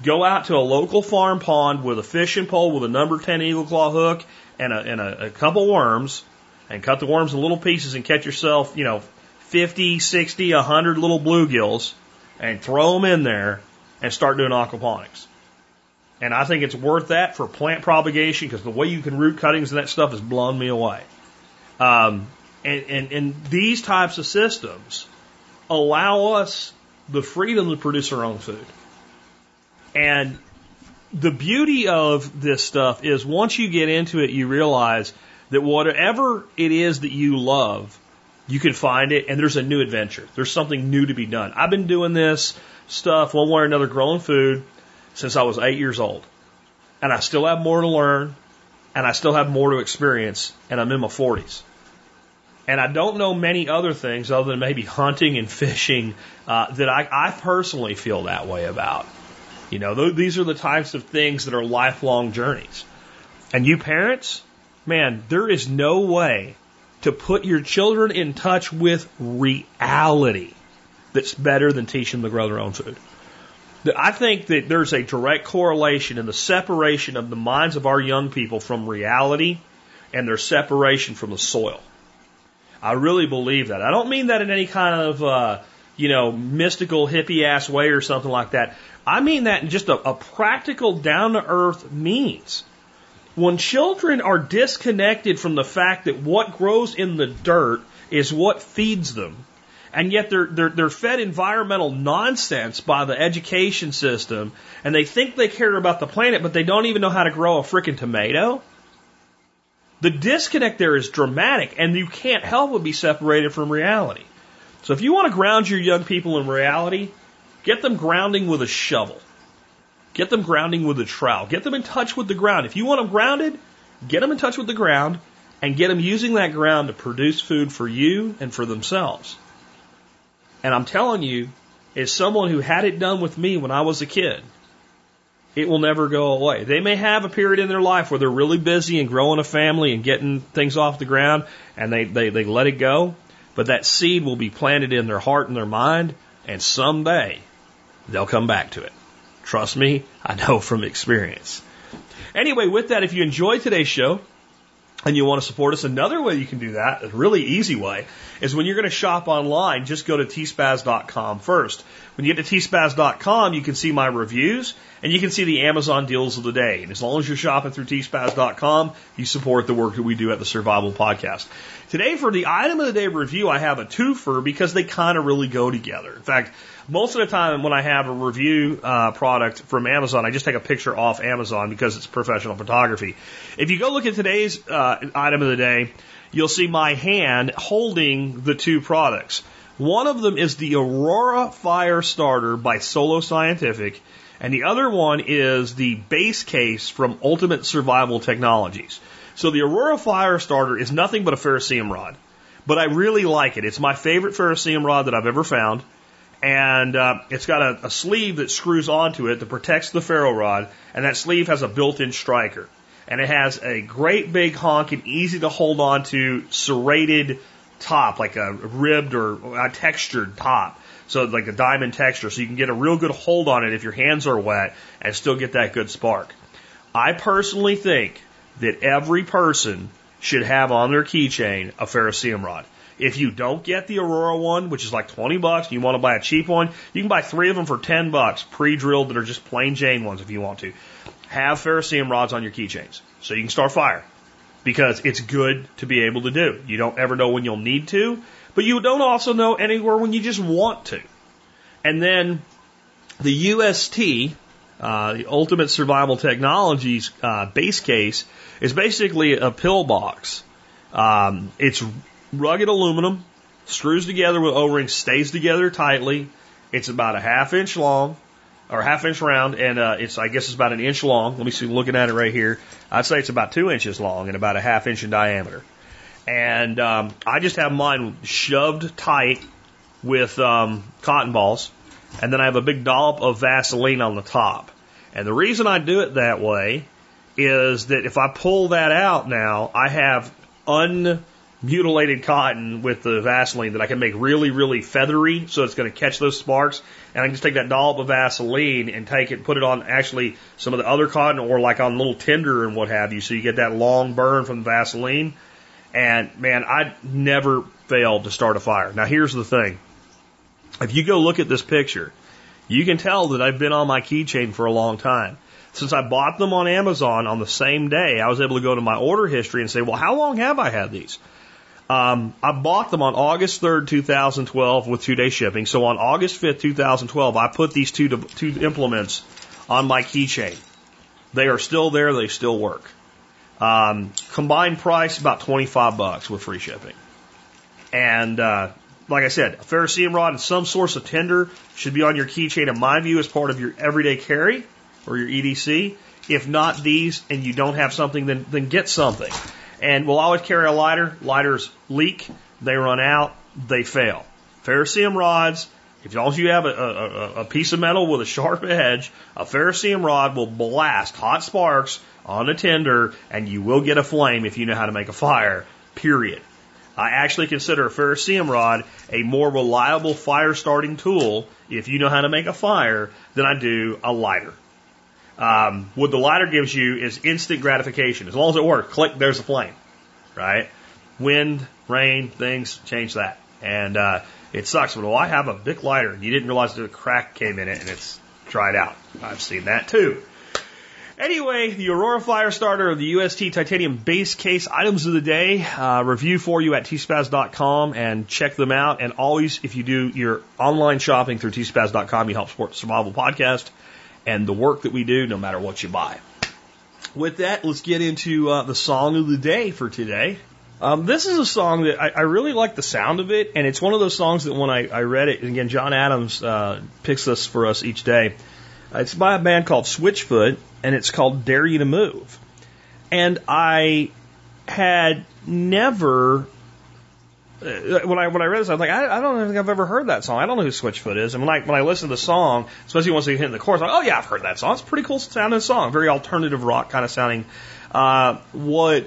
Go out to a local farm pond with a fishing pole with a number 10 eagle claw hook and a, and a, a couple worms and cut the worms in little pieces and catch yourself, you know, 50, 60, 100 little bluegills and throw them in there and start doing aquaponics. And I think it's worth that for plant propagation because the way you can root cuttings and that stuff has blown me away. Um, and, and, and these types of systems allow us the freedom to produce our own food. And the beauty of this stuff is once you get into it, you realize that whatever it is that you love, you can find it and there's a new adventure. There's something new to be done. I've been doing this stuff one way or another, growing food since I was eight years old. And I still have more to learn and I still have more to experience and I'm in my 40s. And I don't know many other things other than maybe hunting and (laughs) fishing uh, that I, I personally feel that way about. You know, th- these are the types of things that are lifelong journeys. And you parents, man, there is no way to put your children in touch with reality that's better than teaching them to grow their own food. I think that there's a direct correlation in the separation of the minds of our young people from reality and their separation from the soil. I really believe that. I don't mean that in any kind of, uh, you know, mystical hippie ass way or something like that. I mean that in just a, a practical, down to earth means. When children are disconnected from the fact that what grows in the dirt is what feeds them, and yet they're, they're, they're fed environmental nonsense by the education system, and they think they care about the planet, but they don't even know how to grow a freaking tomato. The disconnect there is dramatic, and you can't help but be separated from reality. So if you want to ground your young people in reality, get them grounding with a shovel. Get them grounding with a trowel. Get them in touch with the ground. If you want them grounded, get them in touch with the ground and get them using that ground to produce food for you and for themselves. And I'm telling you, as someone who had it done with me when I was a kid, it will never go away. They may have a period in their life where they're really busy and growing a family and getting things off the ground and they, they, they let it go, but that seed will be planted in their heart and their mind and someday they'll come back to it. Trust me, I know from experience. Anyway, with that, if you enjoyed today's show, and you want to support us, another way you can do that, a really easy way, is when you're going to shop online, just go to tspaz.com first. When you get to tspaz.com, you can see my reviews and you can see the Amazon deals of the day. And as long as you're shopping through tspaz.com, you support the work that we do at the Survival Podcast. Today, for the item of the day review, I have a twofer because they kind of really go together. In fact, most of the time when I have a review uh, product from Amazon, I just take a picture off Amazon because it's professional photography. If you go look at today's uh, item of the day, you'll see my hand holding the two products. One of them is the Aurora Fire Starter by Solo Scientific, and the other one is the base case from Ultimate Survival Technologies. So the Aurora Fire Starter is nothing but a ferrocerium rod, but I really like it. It's my favorite ferrocerium rod that I've ever found and uh, it's got a, a sleeve that screws onto it that protects the ferro rod, and that sleeve has a built-in striker, and it has a great big honk and easy to hold on to serrated top, like a ribbed or a textured top. So like a diamond texture, so you can get a real good hold on it if your hands are wet and still get that good spark. I personally think that every person should have on their keychain a ferrocerium rod. If you don't get the Aurora one, which is like 20 bucks, and you want to buy a cheap one, you can buy three of them for 10 bucks, pre-drilled that are just plain Jane ones if you want to. Have ferrocerium rods on your keychains so you can start fire because it's good to be able to do. You don't ever know when you'll need to, but you don't also know anywhere when you just want to. And then the UST, uh, the Ultimate Survival Technologies uh, base case, is basically a pillbox. Um, it's rugged aluminum, screws together with O-rings, stays together tightly. It's about a half inch long or half inch round, and uh, it's I guess it's about an inch long. Let me see, looking at it right here, I'd say it's about two inches long and about a half inch in diameter. And um, I just have mine shoved tight with um, cotton balls, and then I have a big dollop of Vaseline on the top. And the reason I do it that way is that if I pull that out now, I have un mutilated cotton with the Vaseline that I can make really, really feathery so it's going to catch those sparks. And I can just take that dollop of Vaseline and take it, put it on actually some of the other cotton or like on little tinder and what have you. So you get that long burn from the Vaseline. And man, I never failed to start a fire. Now here's the thing. If you go look at this picture, you can tell that I've been on my keychain for a long time. Since I bought them on Amazon on the same day, I was able to go to my order history and say, well, how long have I had these? Um, I bought them on August 3rd, 2012 with two day shipping. So on August 5th, 2012, I put these two, two implements on my keychain. They are still there. They still work. Um, combined price about 25 bucks with free shipping. And, uh, like I said, a ferrocerium rod and some source of tinder should be on your keychain in my view as part of your everyday carry or your EDC. If not these and you don't have something, then, then get something. And we'll always carry a lighter. Lighters leak, they run out, they fail. Ferrocerium rods, if long as you have a, a, a piece of metal with a sharp edge, a ferrocerium rod will blast hot sparks on a tinder and you will get a flame if you know how to make a fire, period. I actually consider a ferrocerium rod a more reliable fire starting tool if you know how to make a fire than I do a lighter. Um, what the lighter gives you is instant gratification. As long as it works, click, there's a flame, right? Wind, rain, things change that. And uh, it sucks. But well, I have a big lighter and you didn't realize that a crack came in it and it's dried out. I've seen that too. Anyway, the Aurora Fire Starter, of the UST Titanium Base Case items of the day, uh, review for you at tspaz.com and check them out. And always, if you do your online shopping through tspaz.com, you help support the Survival Podcast and the work that we do, no matter what you buy. With that, let's get into uh, the song of the day for today. Um, this is a song that I, I, really like the sound of it, and it's one of those songs that when I, I read it, again, John Adams uh, picks this for us each day. Uh, it's by a band called Switchfoot, and it's called Dare You to Move. And I had never when I when I read this, I was like, I, I don't think I've ever heard that song. I don't know who Switchfoot is. And when I when I listen to the song, especially once they hit the chorus, I'm like, oh yeah, I've heard that song. It's a pretty cool sounding song, very alternative rock kind of sounding. Uh, what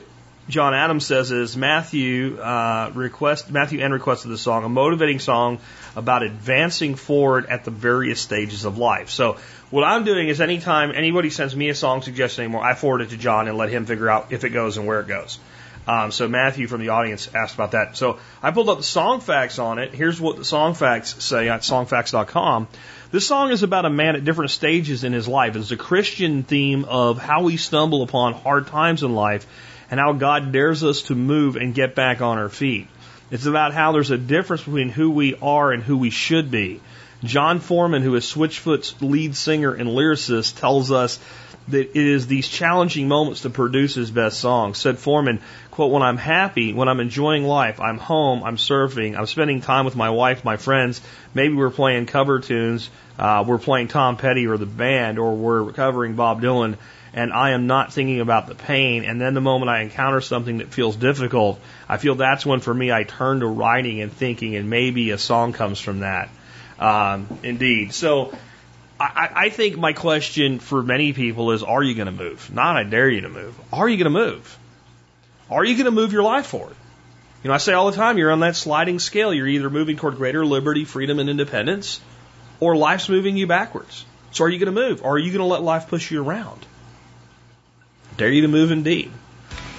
John Adams says is Matthew uh, request Matthew N requested the song, a motivating song about advancing forward at the various stages of life. So what I'm doing is anytime anybody sends me a song suggestion anymore, I forward it to John and let him figure out if it goes and where it goes. Um, so Matthew from the audience asked about that. So I pulled up the song facts on it. Here's what the song facts say at songfacts.com. This song is about a man at different stages in his life. It's a Christian theme of how we stumble upon hard times in life and how God dares us to move and get back on our feet. It's about how there's a difference between who we are and who we should be. Jon Foreman, who is Switchfoot's lead singer and lyricist, tells us that it is these challenging moments that produce his best songs. Said Foreman, quote, when I'm happy, when I'm enjoying life, I'm home, I'm surfing, I'm spending time with my wife, my friends, maybe we're playing cover tunes, uh, we're playing Tom Petty or the band, or we're covering Bob Dylan, and I am not thinking about the pain. And then the moment I encounter something that feels difficult, I feel that's when for me I turn to writing and thinking, and maybe a song comes from that. Um, indeed. So, I, I think my question for many people is, are you going to move? Not I dare you to move. Are you going to move? Are you going to move your life forward? You know, I say all the time, you're on that sliding scale. You're either moving toward greater liberty, freedom, and independence, or life's moving you backwards. So are you going to move? Or are you going to let life push you around? Dare you to move indeed.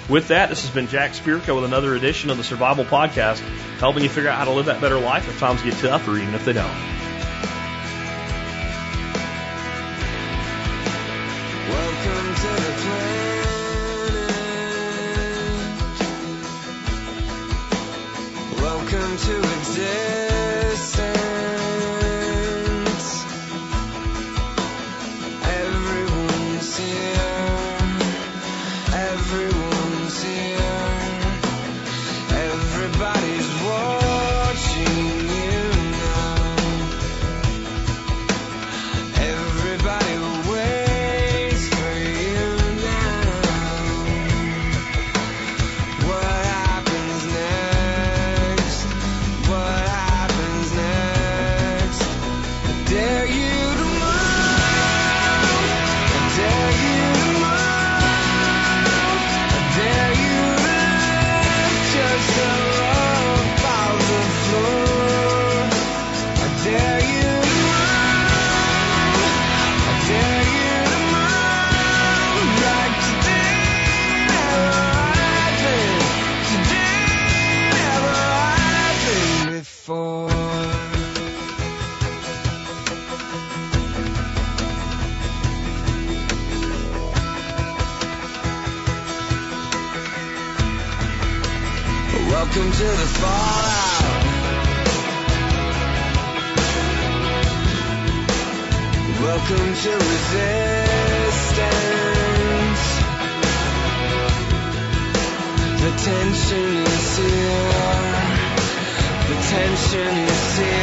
With that, this has been Jack Spirko with another edition of the Survival Podcast, helping you figure out how to live that better life if times get tough or even if they don't. Tension is here. The tension is here.